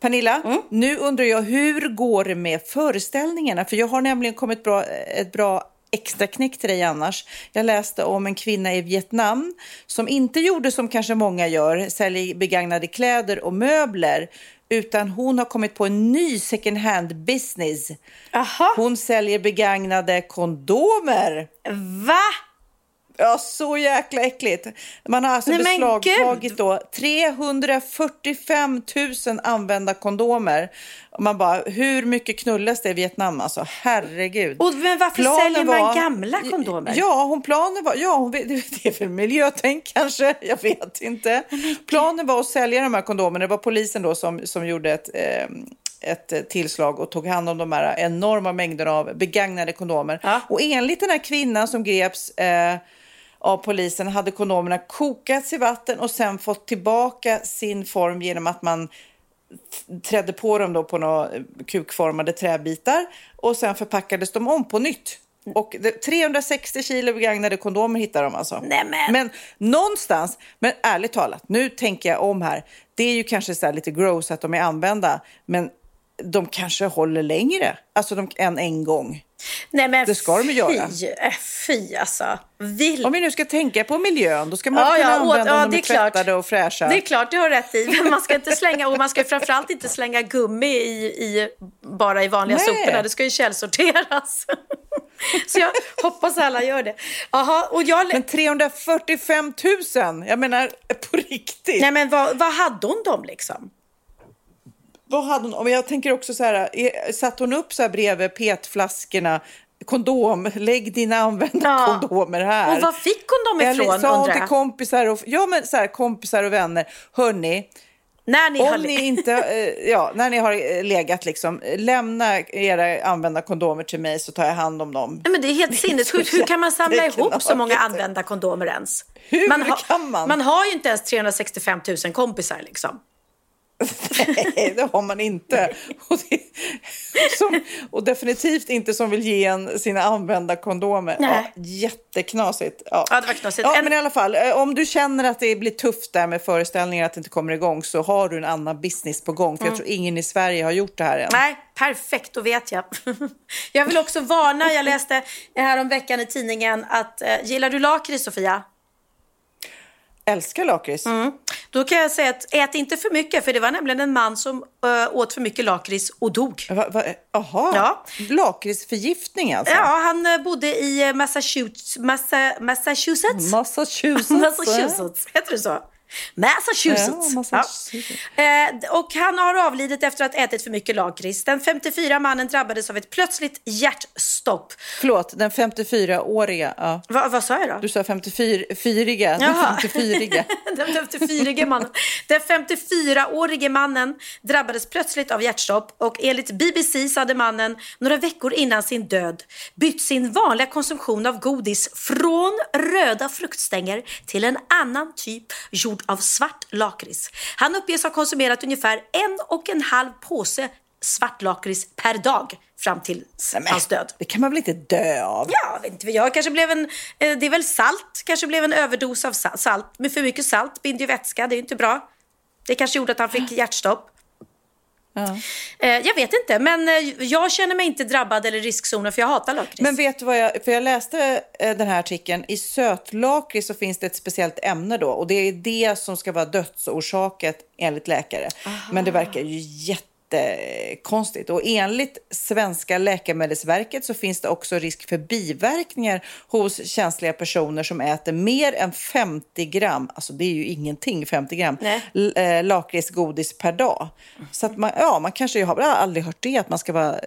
Pernilla, nu undrar jag hur går det med föreställningarna? För jag har nämligen kommit bra, ett bra extra knäck till dig annars. Jag läste om en kvinna i Vietnam som inte gjorde som kanske många gör, säljer begagnade kläder och möbler, utan hon har kommit på en ny second hand business. Aha. Hon säljer begagnade kondomer. Va? Ja, så jäkla äckligt. Man har alltså Nej, beslagtagit då 345 000 använda kondomer. Man bara, hur mycket knullas det i Vietnam? Alltså, herregud. Och, men varför Planen säljer man var- gamla kondomer? Ja, hon planen var, ja, hon, det är för miljötänk kanske, jag vet inte. Planen var att sälja de här kondomerna. Det var polisen då som, som gjorde ett, eh, ett tillslag och tog hand om de här enorma mängderna av begagnade kondomer. Ja. Och enligt den här kvinnan som greps eh, av polisen hade kondomerna kokats i vatten och sen fått tillbaka sin form genom att man trädde på dem då på några kukformade träbitar och sen förpackades de om på nytt. Och det, 360 kilo begagnade kondomer hittar de alltså. Nämen. Men någonstans, men ärligt talat, nu tänker jag om här. Det är ju kanske så här lite gross att de är använda, men de kanske håller längre alltså de, än en gång. Nej men Det ska de ju göra. Fy, fy alltså. Vill... Om vi nu ska tänka på miljön, då ska man Ja, kunna ja, använda ja, dem det de är klart. tvättade och fräscha. Det är klart, du har rätt i. Men man ska inte slänga, och man ska framförallt inte slänga gummi i, i, bara i vanliga Nej. soporna. Det ska ju källsorteras. Så jag hoppas alla gör det. Aha, och jag... Men 345 000, jag menar på riktigt. Nej men vad, vad hade hon dem liksom? Vad hade hon? Men jag tänker också så här, är- satt hon upp så här bredvid petflaskorna, kondom, lägg dina använda Ja. kondomer här. Och var fick hon dem Eller ifrån sa hon till kompisar och, ja, men så här, kompisar och vänner, hörni, När ni har... om ni inte, eh, ja, när ni har eh, legat liksom, lämna era använda kondomer till mig så tar jag hand om dem. Nej, men det är helt sinnessjukt. Hur kan man samla ihop så många använda kondomer ens? Hur man kan man? Man har ju inte ens 365 000 kompisar liksom. Nej, det har man inte. Och, det, som, och definitivt inte som vill ge en sina använda kondomer. Nej. Ja, jätteknasigt. Ja. Ja, det var knasigt. Ja, En- men i alla fall, eh, om du känner att det blir tufft där med föreställningar, att det inte kommer igång, så har du en annan business på gång. För Mm. jag tror ingen i Sverige har gjort det här än. Nej, perfekt, då vet jag. jag vill också varna, jag läste här om veckan i tidningen att, eh, gillar du lakrits Sofia? Älskar lakrits. Mm. Då kan jag säga att ät inte för mycket, för det var nämligen en man som äh, åt för mycket lakrits och dog. Va, va, aha, Ja. lakritsförgiftning alltså? Ja, han eh, bodde i eh, Massachusetts. Massa, Massachusetts? Massachusetts. Massachusetts, heter det så? Massachusetts. Ja, Massachusetts. Ja. Eh, och han har avlidit efter att ha ätit för mycket lakrits. Den 54 mannen drabbades av ett plötsligt hjärtstopp. Förlåt, den 54-åriga. Ja. Va, vad sa jag då? Du sa 54-fyriga. Den Jaha. 54-iga. Den 54-årige mannen. Den 54-årige mannen drabbades plötsligt av hjärtstopp och enligt BBC så hade mannen några veckor innan sin död bytt sin vanliga konsumtion av godis från röda fruktstänger till en annan typ gjord av svart lakrits. Han uppges ha konsumerat ungefär en och en halv påse svart lakrits per dag fram till hans död. Det kan man väl inte dö av? Ja, vet inte jag. Kanske blev en, eh, det är väl salt, kanske blev en överdos av sa- salt. Men för mycket salt binder ju vätska, det är inte bra. Det kanske gjorde att han fick hjärtstopp. Ja. Eh, jag vet inte, men eh, jag känner mig inte drabbad eller riskzonen för jag hatar lakrits. Men vet du vad jag, för jag läste eh, den här artikeln, i sötlakrits så finns det ett speciellt ämne då och det är det som ska vara dödsorsaket enligt läkare. Men det verkar ju jättekonstigt. Och enligt svenska läkemedelsverket så finns det också risk för biverkningar hos känsliga personer som äter mer än 50 gram, alltså det är ju ingenting 50 gram, eh, lakritsgodis per dag. Så att man, ja, man kanske, jag har aldrig hört det, att man ska vara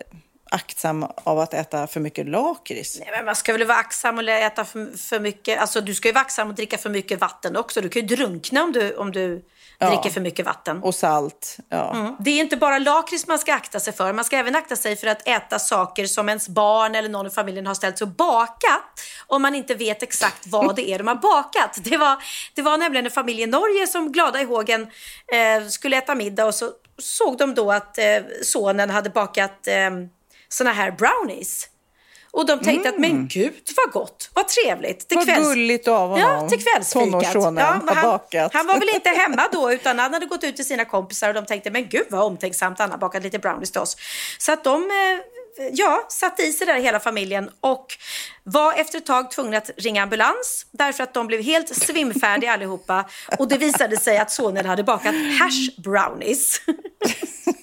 aktsam av att äta för mycket lakrits. Nej, men man ska väl vara aktsam och äta för, för mycket. Alltså, du ska ju vara aktsam och dricka för mycket vatten också. Du kan ju drunkna om du, om du dricker för mycket vatten. Och salt. Ja. Mm. Det är inte bara lakrits man ska akta sig för. Man ska även akta sig för att äta saker som ens barn eller någon i familjen har ställt sig och bakat. Om man inte vet exakt vad det är de har bakat. Det var, det var nämligen en familj i Norge som glada i hågen eh, skulle äta middag och så såg de då att eh, sonen hade bakat eh, såna här brownies. Och de tänkte att men gud vad gott, vad trevligt. Till Mm. Vad gulligt av honom. Ja, till kvällsfikat. Tonårssonen Ja, har han, bakat. han var väl inte hemma då utan han hade gått ut till sina kompisar och de tänkte men gud vad omtänksamt han har bakat lite brownies till oss. Så att de eh, ja, satte i sig där hela familjen och var efter ett tag tvungna att ringa ambulans därför att de blev helt svimfärdiga allihopa och det visade sig att sonen hade bakat hash brownies.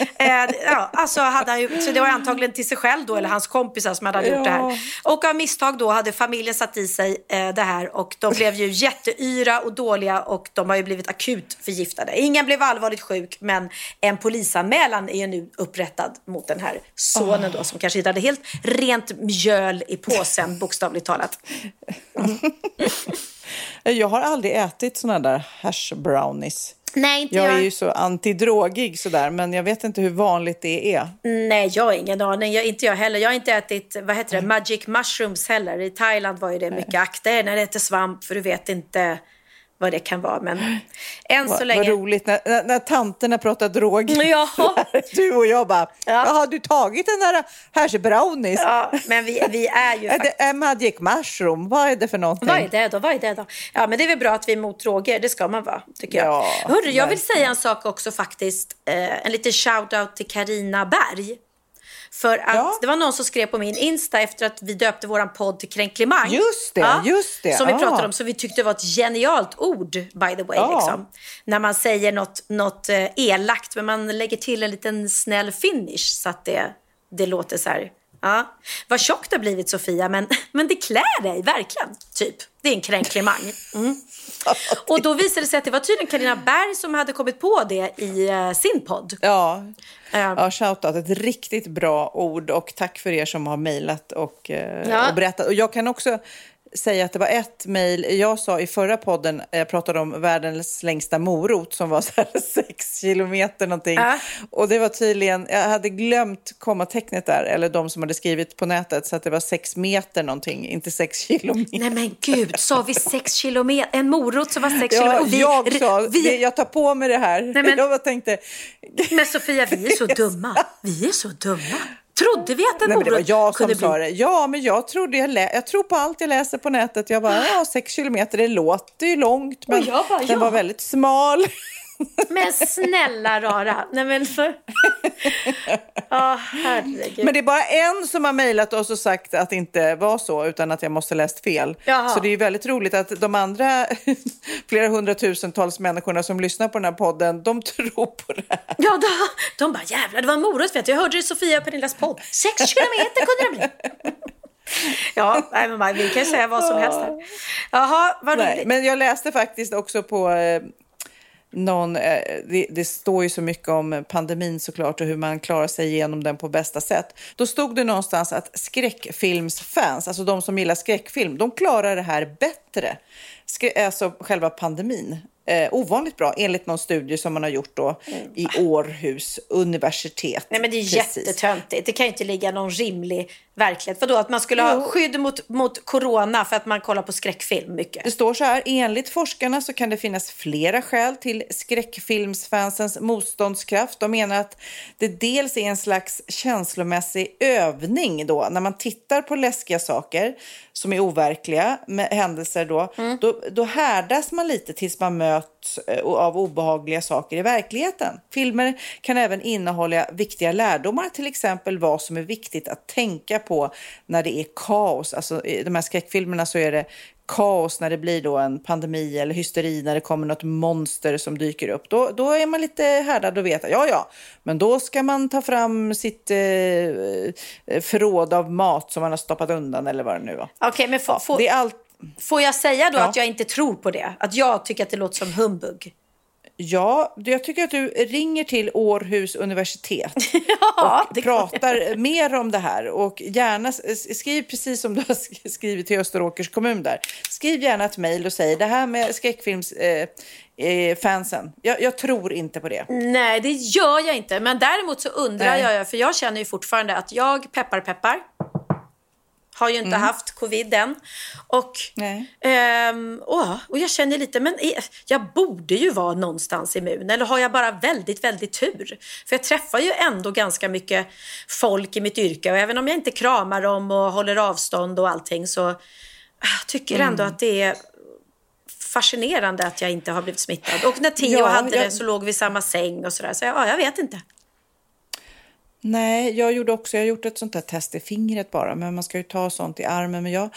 eh, ja, alltså hade han ju, så det var antagligen till sig själv då eller hans kompisar som hade gjort det här. Och av misstag då hade familjen satt i sig eh, det här och de blev ju jätteyra och dåliga och de har ju blivit akut förgiftade. Ingen blev allvarligt sjuk men en polisanmälan är ju nu upprättad mot den här sonen då som kanske inte hade helt rent mjöl i påsen bokstavligt talat. Jag har aldrig ätit såna där hash brownies. Nej, inte Jag jag. är ju så antidrogig sådär, men jag vet inte hur vanligt det är. Nej, jag har ingen aning. Jag, inte jag heller. Jag har inte ätit vad heter det, magic mushrooms heller. I Thailand var ju det mycket akta er när det heter svamp för du vet inte vad det kan vara. Men än så länge... vad roligt när, när, när tanterna pratar droger. Ja. Du och jag bara, Ja. har du tagit den där hash brownies? Ja, men vi, vi är ju Är det magic mushroom? Vad är det för någonting? Vad är det då? Vad är det då? Ja, men det är väl bra att vi är mot droger. Det ska man vara, tycker jag. Ja, Hörru, jag vill verkligen. säga en sak också faktiskt. Eh, en liten shout-out till Karina Berg. För att Ja. det var någon som skrev på min Insta efter att vi döpte våran podd till Kränklimang. Just det, just det. Som vi Ja. pratade om, som vi tyckte var ett genialt ord, by the way. Ja. Liksom. När man säger något, något eh, elakt, men man lägger till en liten snäll finish så att det, det låter så här. Ja. Vad tjockt det har blivit Sofia, men, men det klär dig verkligen. Typ. Det är en kränklimang. Mm. Och då visade det sig att det var tydligen Carina Berg som hade kommit på det i eh, sin podd. Ja, Eh, ja shoutout. Ett riktigt bra ord och tack för er som har mejlat och, eh, Ja. och berättat. Och jag kan också säga att det var ett mejl jag sa i förra podden, jag pratade om världens längsta morot som var så här sex kilometer någonting. Ja. Och det var tydligen, jag hade glömt kommatecknet där, eller de som hade skrivit på nätet, så att det var sex meter någonting, inte sex kilometer. Nej men gud, sa vi sex kilometer? En morot som var sex Ja, kilometer? Vi- jag sa, vi, det, jag tar på mig det här. Nej, men- Jag tänkte, Men Sofia, vi är så dumma. Vi är så dumma. Trodde vi att en Nej, men det var morot jag som kunde bli... sa det. Ja, men jag, trodde jag, lä- jag tror på allt jag läser på nätet. Jag bara, ja, sex kilometer, det låter ju långt, men bara, den ja. var väldigt smal. Men snälla rara. Nej men för... Ja, herregud. Men det är bara en som har mejlat oss och sagt att det inte var så, utan att jag måste läst fel. Jaha. Så det är ju väldigt roligt att de andra flera hundratusentals människorna som lyssnar på den här podden, de tror på det här. Ja, de, de bara jävlar, det var en morot vet du. Jag hörde det i Sofia och Pernillas podd. Sex kilometer kunde det bli. Ja, nej, men vi kan säga vad som helst här. Jaha, vad roligt. men jag läste faktiskt också på eh, någon, eh, det, det står ju så mycket om pandemin såklart och hur man klarar sig igenom den på bästa sätt. Då stod det någonstans att skräckfilmsfans, alltså de som gillar skräckfilm, de klarar det här bättre. Skrä, alltså själva pandemin. Eh, ovanligt bra enligt någon studie som man har gjort då i Århus universitet. Nej men det är Precis. jättetöntigt. Det kan ju inte ligga någon rimlig verklighet. Vadå, att man skulle ha skydd mot, mot corona för att man kollar på skräckfilm mycket? Det står så här, enligt forskarna så kan det finnas flera skäl till skräckfilmsfansens motståndskraft. De menar att det dels är en slags känslomässig övning då, när man tittar på läskiga saker som är overkliga med händelser då, då, då härdas man lite tills man möts eh, av obehagliga saker i verkligheten. Filmer kan även innehålla viktiga lärdomar, till exempel vad som är viktigt att tänka på när det är kaos. Alltså i de här skräckfilmerna så är det kaos när det blir då en pandemi eller hysteri när det kommer något monster som dyker upp. Då, då är man lite härdad och vet att ja, ja, men då ska man ta fram sitt eh, förråd av mat som man har stoppat undan eller vad det nu var. Okej, men får, får, Det är allt. får jag säga då Ja. att jag inte tror på det? Att jag tycker att det låter som humbug? Ja, jag tycker att du ringer till Århus universitet Ja, och pratar mer om det här. Och gärna skriv precis som du har sk- skrivit till Österåkers kommun där. Skriv gärna ett mejl och säg det här med skräckfilmsfansen. Eh, eh, fansen. jag, jag tror inte på det. Nej, det gör jag inte. Men däremot så undrar Nej. jag, för jag känner ju fortfarande att jag, peppar peppar, har ju inte haft covid än. Och, Nej. ehm, åh, och jag känner lite, men är- jag borde ju vara någonstans immun. Eller har jag bara väldigt, väldigt tur? För jag träffar ju ändå ganska mycket folk i mitt yrke. Och även om jag inte kramar dem och håller avstånd och allting så ah, jag tycker Mm. ändå att det är fascinerande att jag inte har blivit smittad. Och när Theo Ja, hade jag- det så låg vi i samma säng och sådär. Så jag, ja, jag vet inte. Nej, jag gjorde också, jag har gjort ett sånt här test i fingret bara, men man ska ju ta sånt i armen. Men jag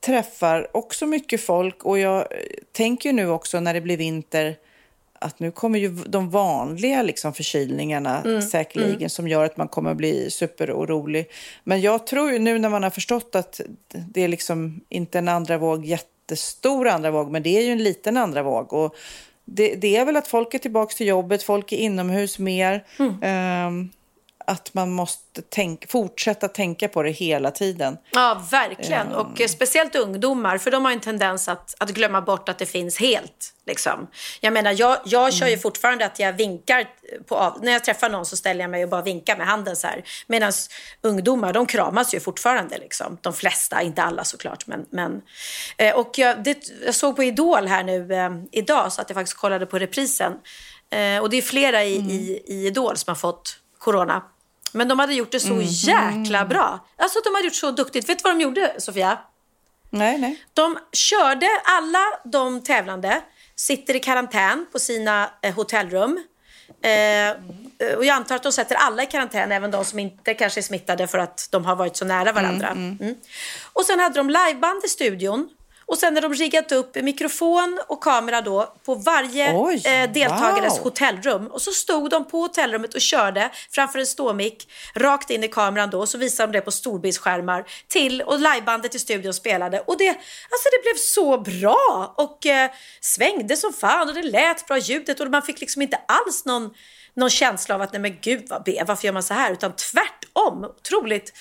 träffar också mycket folk och jag eh, tänker ju nu också när det blir vinter att nu kommer ju de vanliga liksom förkylningarna säkerligen som gör att man kommer bli superorolig. Men jag tror ju nu när man har förstått att det är liksom inte en andra våg, jättestor andra våg, men det är ju en liten andra våg. Och det, det är väl att folk är tillbaka till jobbet, folk är inomhus mer. Ehm, att man måste tänk, fortsätta tänka på det hela tiden. Ja, verkligen. Och eh, speciellt ungdomar, för de har en tendens att, att glömma bort att det finns helt. Liksom. Jag menar, jag, jag kör ju fortfarande att jag vinkar på När jag träffar någon så ställer jag mig och bara vinkar med handen så här. Medan ungdomar, de kramas ju fortfarande. Liksom. De flesta, inte alla såklart. Men, men, eh, och jag, det, jag såg på Idol här nu eh, idag, så att jag faktiskt kollade på reprisen. Eh, och det är flera i, i, i Idol som har fått corona. Men de hade gjort det så jäkla bra. Alltså de hade gjort så duktigt. Vet du vad de gjorde, Sofia? Nej, nej. De körde, alla de tävlande sitter i karantän på sina eh, hotellrum. Eh, och jag antar att de sätter alla i karantän, även de som inte kanske är smittade för att de har varit så nära varandra. Mm. Och sen hade de liveband i studion. Och sen har de riggat upp mikrofon och kamera då på varje Oj, eh, deltagares wow. hotellrum. Och så stod de på hotellrummet och körde framför en ståmick rakt in i kameran då. Och så visade de det på storbildsskärmar till och livebandet i studion spelade. Och det, alltså det blev så bra och eh, svängde som fan och det lät bra ljudet och man fick liksom inte alls någon någon känsla av att nej men gud vad be, varför gör man så här? Utan tvärtom, otroligt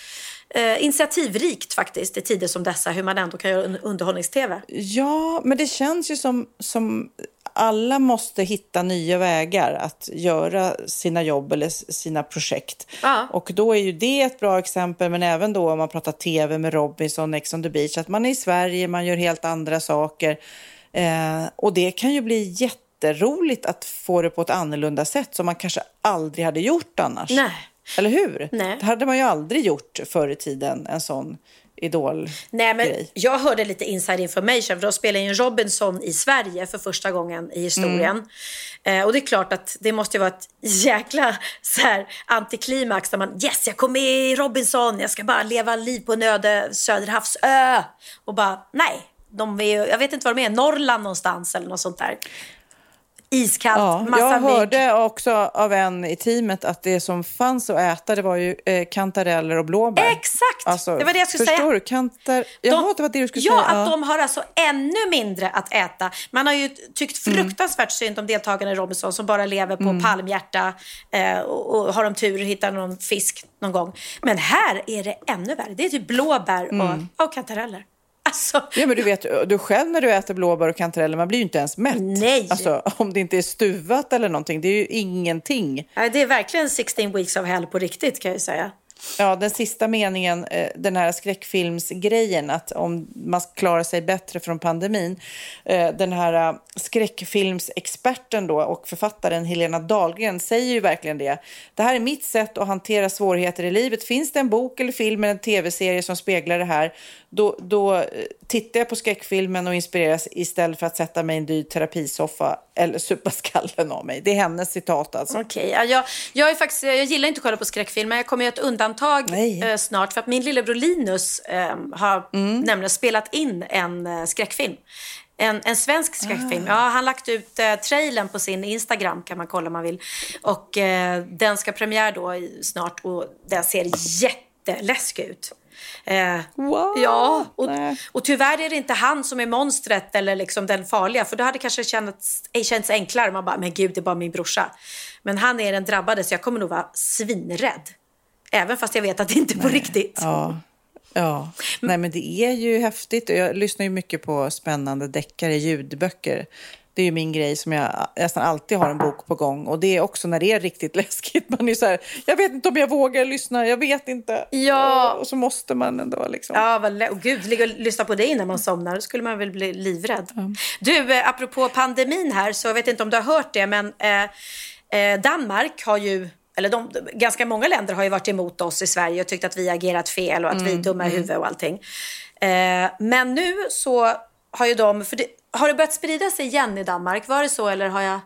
eh, initiativrikt faktiskt i tider som dessa, hur man ändå kan göra un- underhållnings-tv. Ja, men det känns ju som, som alla måste hitta nya vägar att göra sina jobb eller sina projekt. Ja. Och då är ju det ett bra exempel, men även då om man pratar tv med Robinson, Ex on the beach, att man är i Sverige, man gör helt andra saker. Eh, och det kan ju bli jätteroligt att få det på ett annorlunda sätt som man kanske aldrig hade gjort annars. Nej. Eller hur? Nej. Det hade man ju aldrig gjort förr i tiden, en sån idol Nej, men jag hörde lite inside information, för de spelar ju Robinson i Sverige för första gången i historien. Eh, och det är klart att det måste ju vara ett jäkla så här, antiklimax när man yes, jag kom med i Robinson, jag ska bara leva liv på en öde Söderhavsö. Och bara nej, de är, jag vet inte var de är, Norrland någonstans eller något sånt där. Iskallt, Ja, massa jag mygg. hörde också av en i teamet att det som fanns att äta det var ju eh, kantareller och blåbär. Exakt! Alltså, det var det jag skulle förstår säga. du? Kantar... Jaha, det var det du skulle ja, säga. att de har alltså ännu mindre att äta. Man har ju tyckt Mm. fruktansvärt synd om deltagarna i Robinson som bara lever på palmhjärta eh, och, och har de tur hittar någon fisk någon gång. Men här är det ännu värre. Det är typ blåbär och, Mm. och kantareller. Alltså, Ja, men du vet, du själv när du äter blåbär och kantareller, man blir ju inte ens mätt. Nej. Alltså, om det inte är stuvat eller någonting, det är ju ingenting. nej, det är verkligen 16 weeks of hell på riktigt kan jag ju säga. Ja, den sista meningen, eh, den här skräckfilmsgrejen, att om man klarar sig bättre från pandemin. Eh, den här eh, skräckfilmsexperten då och författaren Helena Dahlgren säger ju verkligen det. Det här är mitt sätt att hantera svårigheter i livet. Finns det en bok eller film eller en tv-serie som speglar det här, då, då tittar jag på skräckfilmen och inspireras istället för att sätta mig i en dyr terapisoffa eller supa skallen av mig. Det är hennes citat alltså. Okej, ja, jag, jag, är faktiskt, jag gillar inte att kolla på skräckfilm, men jag kommer göra ett undantag Nej. eh, snart. För att min lillebror Linus eh, har nämligen spelat in en eh, skräckfilm. En, en svensk skräckfilm. Ja, han har lagt ut eh, trailern på sin Instagram kan man kolla om man vill. Och eh, den ska premiär då snart och den ser jätteläskig ut. Eh, Wow. Ja, och, och tyvärr är det inte han som är monstret eller liksom den farliga. För då hade det kanske känts, känts enklare. Man bara, men gud, det är bara min brorsa. Men han är den drabbade så jag kommer nog vara svinrädd. Även fast jag vet att det inte är på riktigt. Ja, ja. Nej, men det är ju häftigt. Jag lyssnar ju mycket på spännande deckare, ljudböcker. Det är ju min grej som jag nästan alltid har en bok på gång. Och det är också när det är riktigt läskigt. Man är så här, jag vet inte om jag vågar lyssna, jag vet inte. Ja. Och så måste man ändå liksom. Ja, vad och gud, ligga och lyssna på dig när man somnar, då skulle man väl bli livrädd. Du, eh, apropå pandemin här, så jag vet inte om du har hört det, men eh, eh, Danmark har ju, eller de, ganska många länder har ju varit emot oss i Sverige och tyckt att vi agerat fel och att vi är dumma i huvudet och allting. Eh, men nu så har ju de, för det, har det börjat sprida sig igen i Danmark? Var det så eller har jag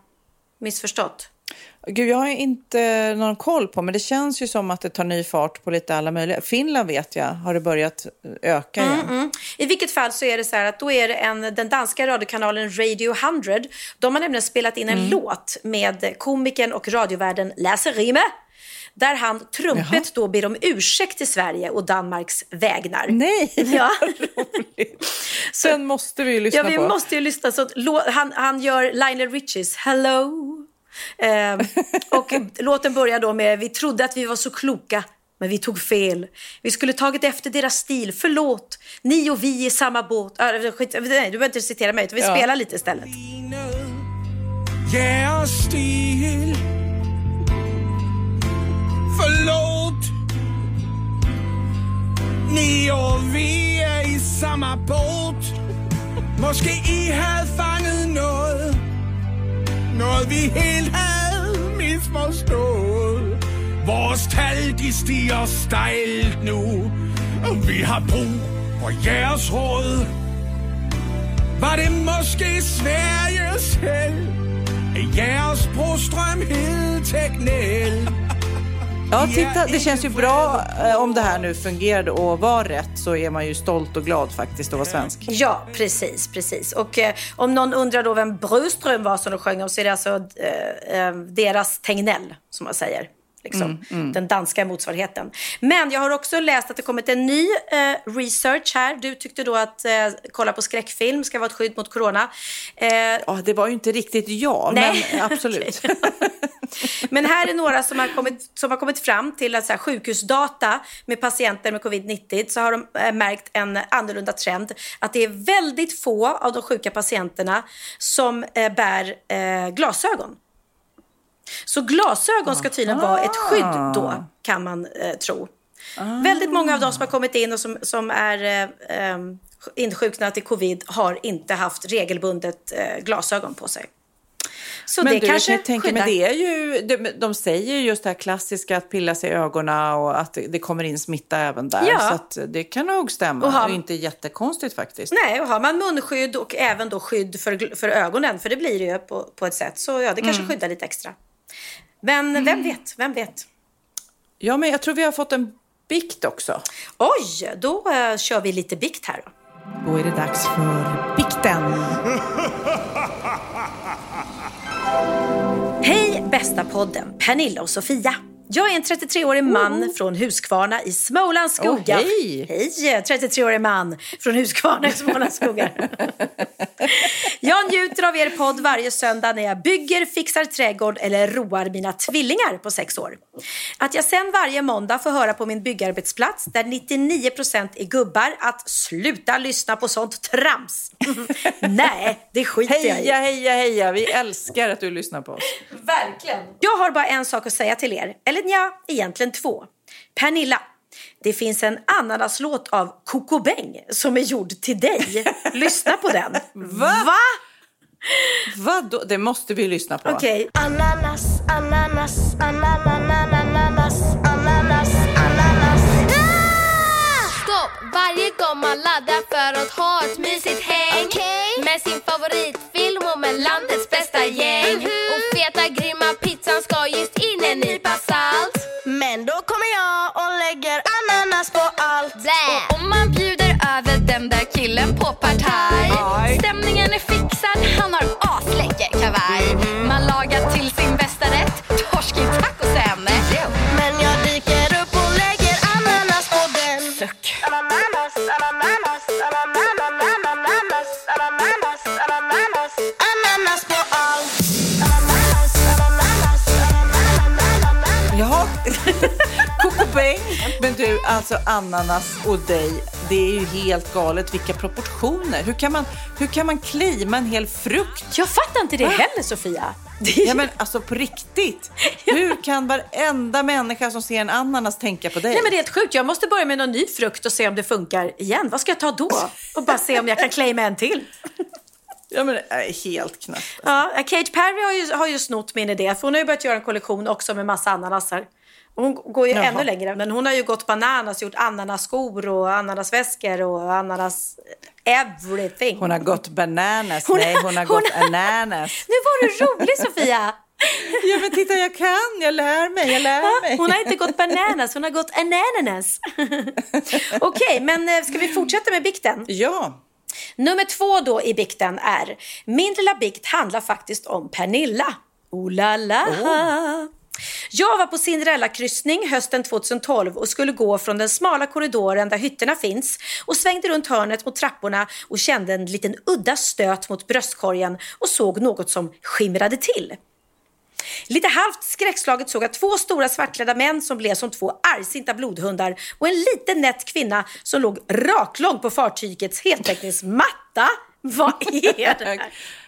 missförstått? Gud, jag har inte någon koll på, men det känns ju som att det tar ny fart på lite alla möjliga. Finland vet jag, har det börjat öka igen. Mm. I vilket fall så är det så här att då är det en, den danska radiokanalen Radio 100. De har nämligen spelat in en låt med komikern och radiovärden Lasse Rime. Där han trumpet då ber om ursäkt till Sverige och Danmarks vägnar. Nej, Ja. roligt. Sen måste vi ju lyssna Ja, vi på. måste ju lyssna. Så han, han gör Lionel Richies Hello. Eh, och låten börjar då med Vi trodde att vi var så kloka, men vi tog fel. Vi skulle tagit efter deras stil. Förlåt, ni och vi i samma båt. Äh, skit, nej, du behöver inte citera mig, utan vi Ja. spelar lite istället. jeres stil Förlåt Ni och vi är i samma båt Måske I noget Noget vi helt havde misforstået Vores tal de stiger stejlt nu. Og vi har brug for jeres råd. Var det måske Sveriges held Jeres brostrøm hed Tegnell Ja, titta, det känns ju bra eh, om det här nu fungerade och var rätt så är man ju stolt och glad faktiskt att vara svensk. Ja, precis, precis. Och eh, om någon undrar då vem Bruström var som de sjöng om så är det alltså eh, eh, deras Tegnell, som man säger. Liksom, Den danska motsvarigheten. Men jag har också läst att det kommit en ny eh, research här. Du tyckte då att eh, kolla på skräckfilm ska vara ett skydd mot corona. Eh, Ja, det var ju inte riktigt jag, Nej. men absolut. Men här är några som har kommit, som har kommit fram till att så här, sjukhusdata med patienter med covid-19 så har de eh, märkt en annorlunda trend. Att det är väldigt få av de sjuka patienterna som eh, bär eh, glasögon. Så glasögon ska tydligen vara ett skydd då, kan man eh, tro. Väldigt många av de som har kommit in och som, som är eh, eh, insjuknade till covid har inte haft regelbundet eh, glasögon på sig. Så Men det du, kanske jag kan tänka, det är ju, de, de säger just det här klassiska att pilla sig i ögonen och att det, det kommer in smitta även där. Ja. Så det kan nog stämma. Och ha- Och inte jättekonstigt faktiskt. Nej, och har man munskydd och även då skydd för, för ögonen, för det blir det ju på, på ett sätt, så ja, det kanske Mm. skyddar lite extra. Men vem vet, vem vet? Ja, men jag tror vi har fått en bikt också. Oj, då eh, kör vi lite bikt här då. Då är det dags för bikten. Hej bästa podden, Pernilla och Sofia. Jag är en 33-årig man från Huskvarna i Smålands skogar. hej. Hej, 33-årig man från Huskvarna i Smålands skogar. jag njuter av er podd varje söndag när jag bygger, fixar trädgård eller roar mina tvillingar på sex år. Att jag sen varje måndag får höra på min byggarbetsplats där 99% är gubbar att sluta lyssna på sånt trams. Nej, det skiter jag i. Heja, heja, heja. Vi älskar att du lyssnar på oss. Verkligen. Jag har bara en sak att säga till er. Eller ja, egentligen två. Pernilla, det finns en ananaslåt av Coco Beng som är gjord till dig. Lyssna på den. Va? Va? Vadå? Det måste vi lyssna på. Okej. Ananas, ananas, ananas, ananas, ananas, ananas. Stopp! Varje gång man laddar för att ha ett mysigt häng med sin favoritfilm och med landets bästa gäng och feta ananas på allt. Blä! Och om man bjuder över den där killen på partaj. Stämningen är fixad, han har asläcker kavaj Man lagar till sin bästa rätt, torsk i alltså ananas och dig. Det är ju helt galet. Vilka proportioner. Hur kan man, hur kan man claima en hel frukt? Jag fattar inte det heller, Sofia. Det är- Ja men alltså på riktigt. Hur kan varenda människa som ser en ananas tänka på dig? Nej men det är helt sjukt. Jag måste börja med någon ny frukt och se om det funkar igen. Vad ska jag ta då? Och bara se om jag kan claima en till. Ja men är helt knäppt. Ja, Kate Perry har ju, har ju snott min idé. För hon har ju börjat göra en kollektion också med massa ananaser. Hon går ju Jaha. ännu längre. Men hon har ju gått bananas, gjort ananasskor och ananasväskor och ananas... Everything. Hon har gått bananas. Hon- Nej, hon har hon- gått ananas. Nu var du rolig Sofia! Ja men titta jag kan, jag lär mig, jag lär mig. Hon har inte gått bananas, hon har gått ananas. Okej, men eh, ska vi fortsätta med bikten? Ja. Nummer två då i bikten är Min lilla bikt handlar faktiskt om Pernilla. Oh la la. Jag var på Cinderella-kryssning hösten 2012 och skulle gå från den smala korridoren där hytterna finns och svängde runt hörnet mot trapporna och kände en liten udda stöt mot bröstkorgen och såg något som skimrade till. Lite halvt skräckslaget såg jag två stora svartklädda män som blev som två argsinta blodhundar och en liten nätt kvinna som låg raklång på fartygets heltäckningsmatta. Vad är det här?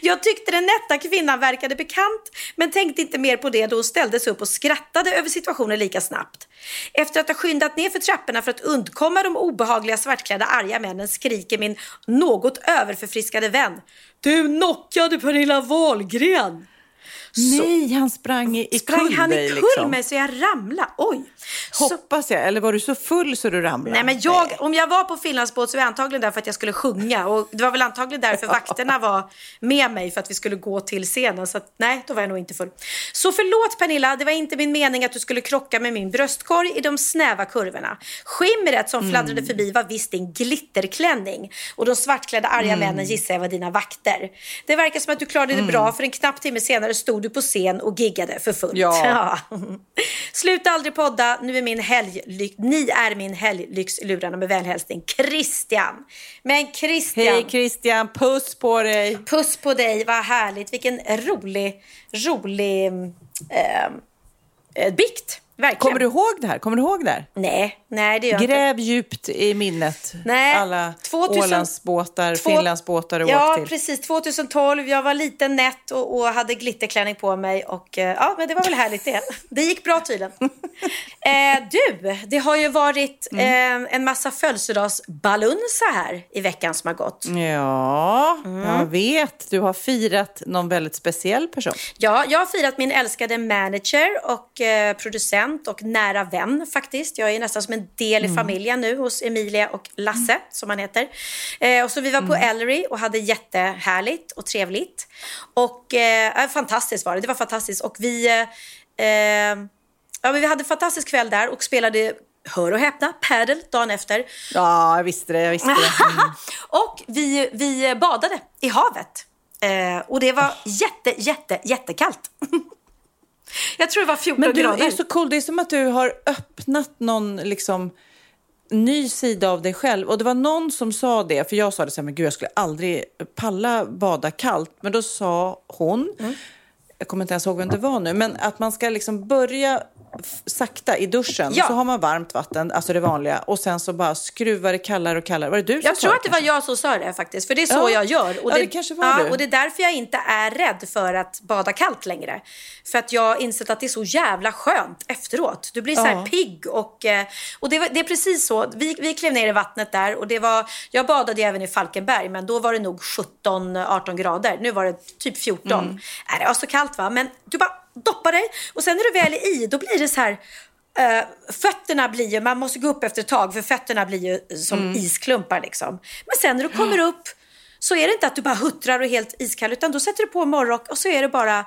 Jag tyckte den nätta kvinnan verkade bekant men tänkte inte mer på det då hon ställde sig upp och skrattade över situationen lika snabbt. Efter att ha skyndat ner för trapporna för att undkomma de obehagliga svartklädda arga männen skriker min något överförfriskade vän. Du knockade Pernilla Wahlgren! Nej, han sprang i, Sprang kull han dig, i liksom. mig så jag ramlade? Oj! Så, Hoppas jag. Eller var du så full så du ramlade? nej men jag, om jag var på Finlandsbåt så var jag antagligen där för att jag skulle sjunga och det var väl antagligen därför vakterna var med mig för att vi skulle gå till scenen. Så att, nej, då var jag nog inte full. Så förlåt Pernilla, det var inte min mening att du skulle krocka med min bröstkorg i de snäva kurvorna. Skimret som fladdrade förbi var visst din glitterklänning och de svartklädda arga männen gissar jag var dina vakter. Det verkar som att du klarade det bra för en knapp timme senare stod du på scen och giggade för fullt. Ja. Ja. Sluta aldrig podda, nu är min helglyx, ni är min helglyxlurarna med välhälsning Christian. Men Christian, Hej Christian, puss på dig. puss på dig, vad härligt. Vilken rolig, rolig eh, eh, bikt. Verkligen. Kommer du ihåg det här? Kommer du ihåg det här? Nej, nej det gör jag inte. Gräv djupt i minnet. Nej, Alla 2000 Ålandsbåtar, Två- Finlandsbåtar du Ja, åkt till. precis. 2012. Jag var liten nätt och, och hade glitterklänning på mig. Och, eh, ja, men det var väl härligt det. Det gick bra tydligen. eh, du, det har ju varit Mm. eh, en massa födelsedagsbalunsa här i veckan som har gått. Ja, Mm. jag vet. Du har firat någon väldigt speciell person. Ja, jag har firat min älskade manager och eh, producent och nära vän faktiskt. Jag är nästan som en del i familjen nu hos Emilia och Lasse som han heter. Eh, och så vi var på Ellery och hade jättehärligt och trevligt. Och eh, fantastiskt var det. Det var fantastiskt. Och vi, eh, eh, ja, men vi hade en fantastisk kväll där och spelade Hör och häpna, padel dagen efter. Ja, jag visste det. Jag visste det. Mm. och vi, vi badade i havet. Eh, och det var jätte, jätte, jättekallt. Jag tror det var 14 Men du grader. är så cool. Det är som att du har öppnat någon liksom, ny sida av dig själv. Och det var någon som sa det, för jag sa det så här, men gud jag skulle aldrig palla bada kallt. Men då sa hon, Mm. jag kommer inte ens ihåg vem det var nu, men att man ska liksom börja sakta i duschen. Ja. Så har man varmt vatten, alltså det vanliga. Och sen så bara skruvar det kallare och kallare. Var det du som Jag tror att det var kanske? jag som sa det faktiskt, för det är så Ja. jag gör. Ja, det kanske var du. Och det är därför jag inte är rädd för att bada kallt längre. För att jag har insett att det är så jävla skönt efteråt. Du blir så här Ja. pigg och, eh, och det, var, det är precis så. Vi, vi klev ner i vattnet där och det var, jag badade även i Falkenberg men då var det nog 17-18 grader. Nu var det typ 14. Mm. Äh, det var så kallt va, men du bara doppar dig och sen när du väl är i då blir det så här Uh, fötterna blir ju, man måste gå upp efter ett tag för fötterna blir ju som Mm. isklumpar liksom. Men sen när du kommer upp så är det inte att du bara huttrar och är helt iskall utan då sätter du på en morgonrock och så är det bara,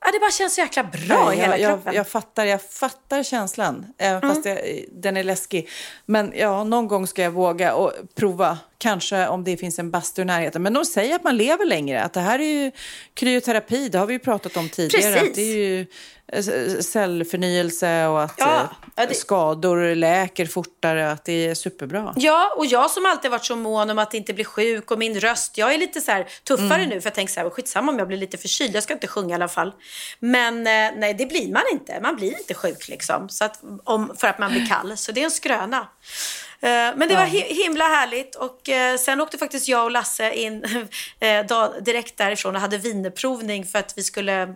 ja det bara känns så jäkla bra i Nej, hela jag, kroppen. jag, jag fattar, jag fattar känslan, även fast jag, den är läskig. Men ja, någon gång ska jag våga och prova, kanske om det finns en bastu i närheten. Men de säger att man lever längre, att det här är ju kryoterapi, det har vi ju pratat om tidigare. Precis. Att det är ju cellförnyelse och att Ja, eh, ja, det- skador läker fortare, att det är superbra. Ja, och jag som alltid varit så mån om att inte bli sjuk och min röst. Jag är lite så tuffare Mm. nu för jag tänker så här, skitsamma om jag blir lite förkyld. Jag ska inte sjunga i alla fall. Men eh, nej, det blir man inte. Man blir inte sjuk liksom. Så att, om, för att man blir kall. Så det är en skröna. Eh, Men det var hi- himla härligt och eh, sen åkte faktiskt jag och Lasse in eh, direkt därifrån och hade vinprovning för att vi skulle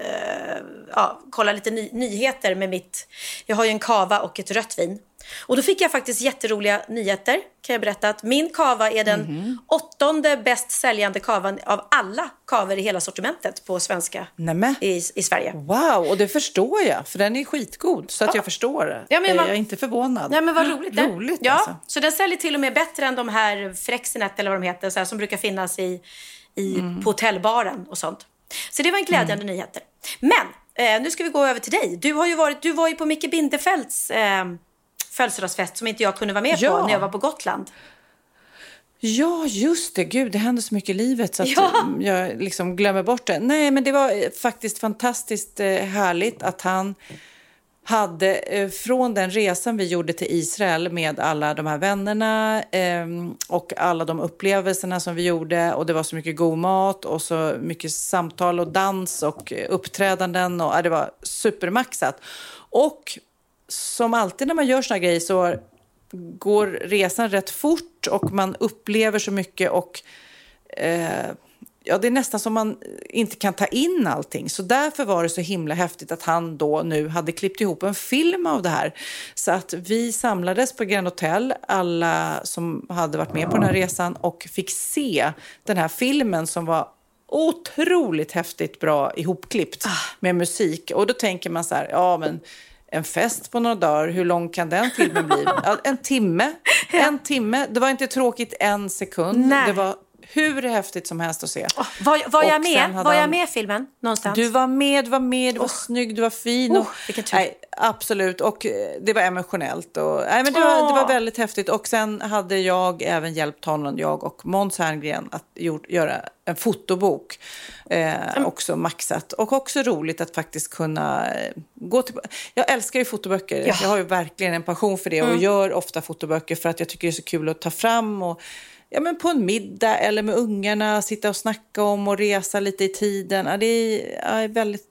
eh, ja, kolla lite ny- nyheter med mitt... Jag har ju en kava och ett rött vin. Och då fick jag faktiskt jätteroliga nyheter. Kan jag berätta att min kava är den Mhm. åttonde bäst säljande kavan av alla kaver i hela sortimentet på svenska Nämen. i, i Sverige. Wow, och det förstår jag, för den är skitgod. Så att jag förstår det. Ja, men man- Jag är inte förvånad. Nej men vad roligt det. Roligt ja, alltså. Så den säljer till och med bättre än de här Frexinet eller vad de heter, så här, som brukar finnas i, i, Mm. på hotellbaren och sånt. Så det var en glädjande nyheter. Men eh, nu ska vi gå över till dig. Du, har ju varit, du var ju på Micke Bindefelds eh, födelsedagsfest som inte jag kunde vara med Ja. på när jag var på Gotland. Ja, just det. Gud, det händer så mycket i livet så att Ja. mm, jag liksom glömmer bort det. Nej, men det var eh, faktiskt fantastiskt eh, härligt att han hade eh, från den resan vi gjorde till Israel med alla de här vännerna eh, och alla de upplevelserna som vi gjorde och det var så mycket god mat och så mycket samtal och dans och eh, uppträdanden och ja, det var supermaxat. Och som alltid när man gör såna grejer så går resan rätt fort och man upplever så mycket och eh, ja, det är nästan som man inte kan ta in allting. Så därför var det så himla häftigt att han då nu hade klippt ihop en film av det här. Så att vi samlades på Grand Hotel, alla som hade varit med på den här resan och fick se den här filmen som var otroligt häftigt bra ihopklippt med musik. Och då tänker man så här, ja men en fest på några dagar, hur lång kan den filmen bli? En timme. En timme. Det var inte tråkigt en sekund. Nej. Det var hur häftigt som helst att se. Var, var, jag Och med? Var jag med i filmen någonstans? Du var med, du var med, du var snygg, du var fin. Oh, och, vilken tur. nej, absolut, och eh, det var emotionellt. Och, nej, men det, var, det var väldigt häftigt. Och sen hade jag även hjälpt honom, jag och Måns Herngren, att gjort, göra en fotobok. Eh, också maxat. Och också roligt att faktiskt kunna eh, gå till... Jag älskar ju fotoböcker. Ja. Jag har ju verkligen en passion för det och Mm. gör ofta fotoböcker för att jag tycker det är så kul att ta fram och ja, men på en middag eller med ungarna, sitta och snacka om och resa lite i tiden. Ja, det är, ja, väldigt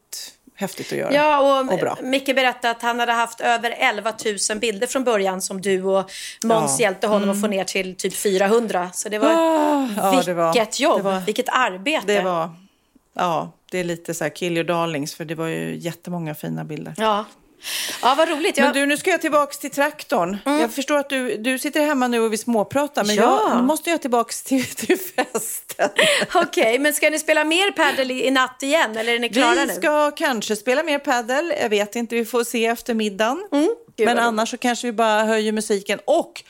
häftigt att göra. Ja, och, och bra. Micke berättade att han hade haft över 11 000 bilder från början som du och Måns Ja. hjälpte honom Mm. att få ner till typ 400. Så det var, Ah, ja, vilket det var- jobb, det var- vilket arbete. Det var, ja, det är lite så här kill your darlings för det var ju jättemånga fina bilder. Ja, ja vad roligt. Jag... Men du, nu ska jag tillbaka till traktorn. Jag förstår att du, du sitter hemma nu och vi småpratar, men Ja. jag nu måste jag tillbaka till, till festen. Okej, men ska ni spela mer padel i, i natt igen eller är ni klara Vi nu? ska kanske spela mer paddel. Jag vet inte, vi får se efter middagen. Mm. Men annars så kanske vi bara höjer musiken. Och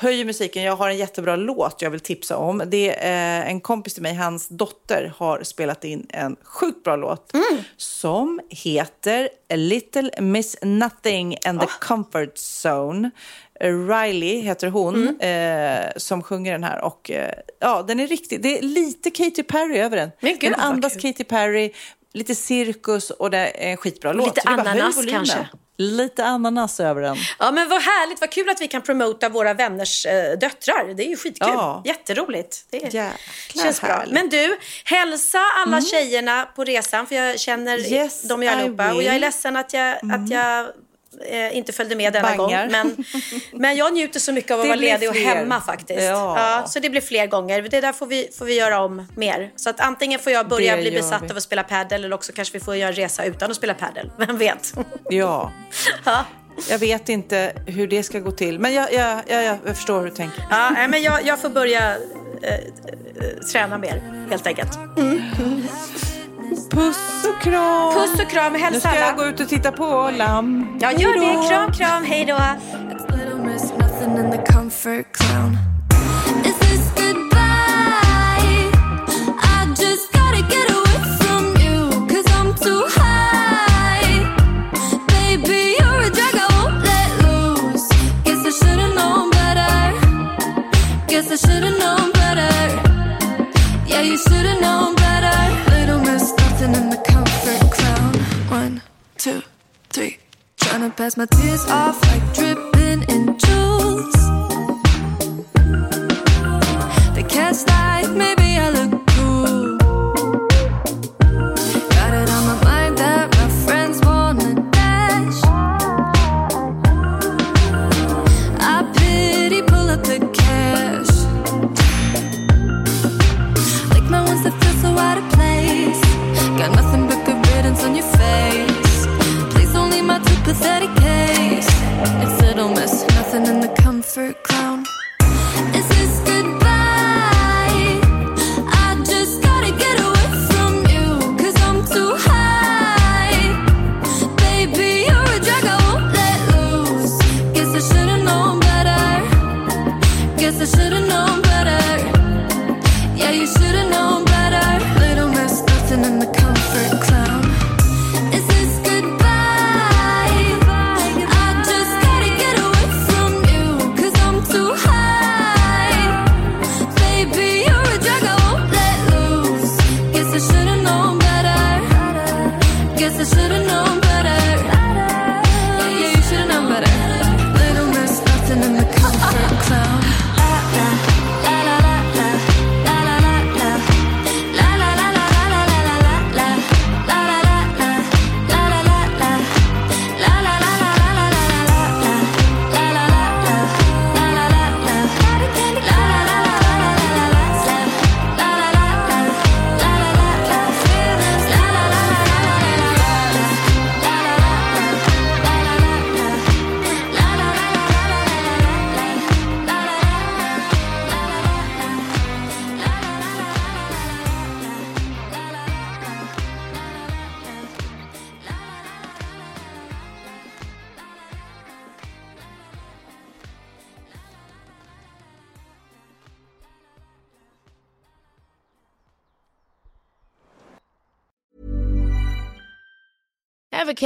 höjer musiken, jag har en jättebra låt jag vill tipsa om. Det är en kompis till mig, hans dotter har spelat in en sjukt bra låt Mm. som heter A Little Miss Nothing and the Ah. Comfort Zone. Riley heter hon Mm. eh, som sjunger den här. Och, eh, ja, den är riktig. Det är lite Katy Perry över den. Men gud, den andas. Katy Perry, lite cirkus och det är en skitbra låt. Lite ananas kanske. Lite ananas över den. Ja, men vad härligt, vad kul att vi kan promota våra vänners eh, döttrar. Det är ju skitkul. Ja. Jätteroligt. Det Jäkla känns bra. Men du, hälsa alla tjejerna på resan, för jag känner Mm. Yes, dem I allihopa. Och jag är. Mm. ledsen att jag, att jag eh, inte följde med denna Bangar. gång. Men, men jag njuter så mycket av att Det vara ledig och hemma faktiskt. Ja. så det blir fler gånger. Det där får vi, får vi göra om mer. Så att antingen får jag börja Det bli besatt vi. av att spela padel eller också kanske vi får göra en resa utan att spela padel. Vem vet? Ja. ja. Jag vet inte hur det ska gå till, men jag, jag, jag, jag förstår hur du tänker. Ja, men jag, jag får börja eh, eh, träna mer, helt enkelt. Puss och kram! Puss och kram, Nu hälsa ska jag alla. gå ut och titta på lamm. Ja, gör det. Kram, kram, hej då. Little miss Trying to pass my tears off like dripping in jewels. The cat's like in the comfort clown.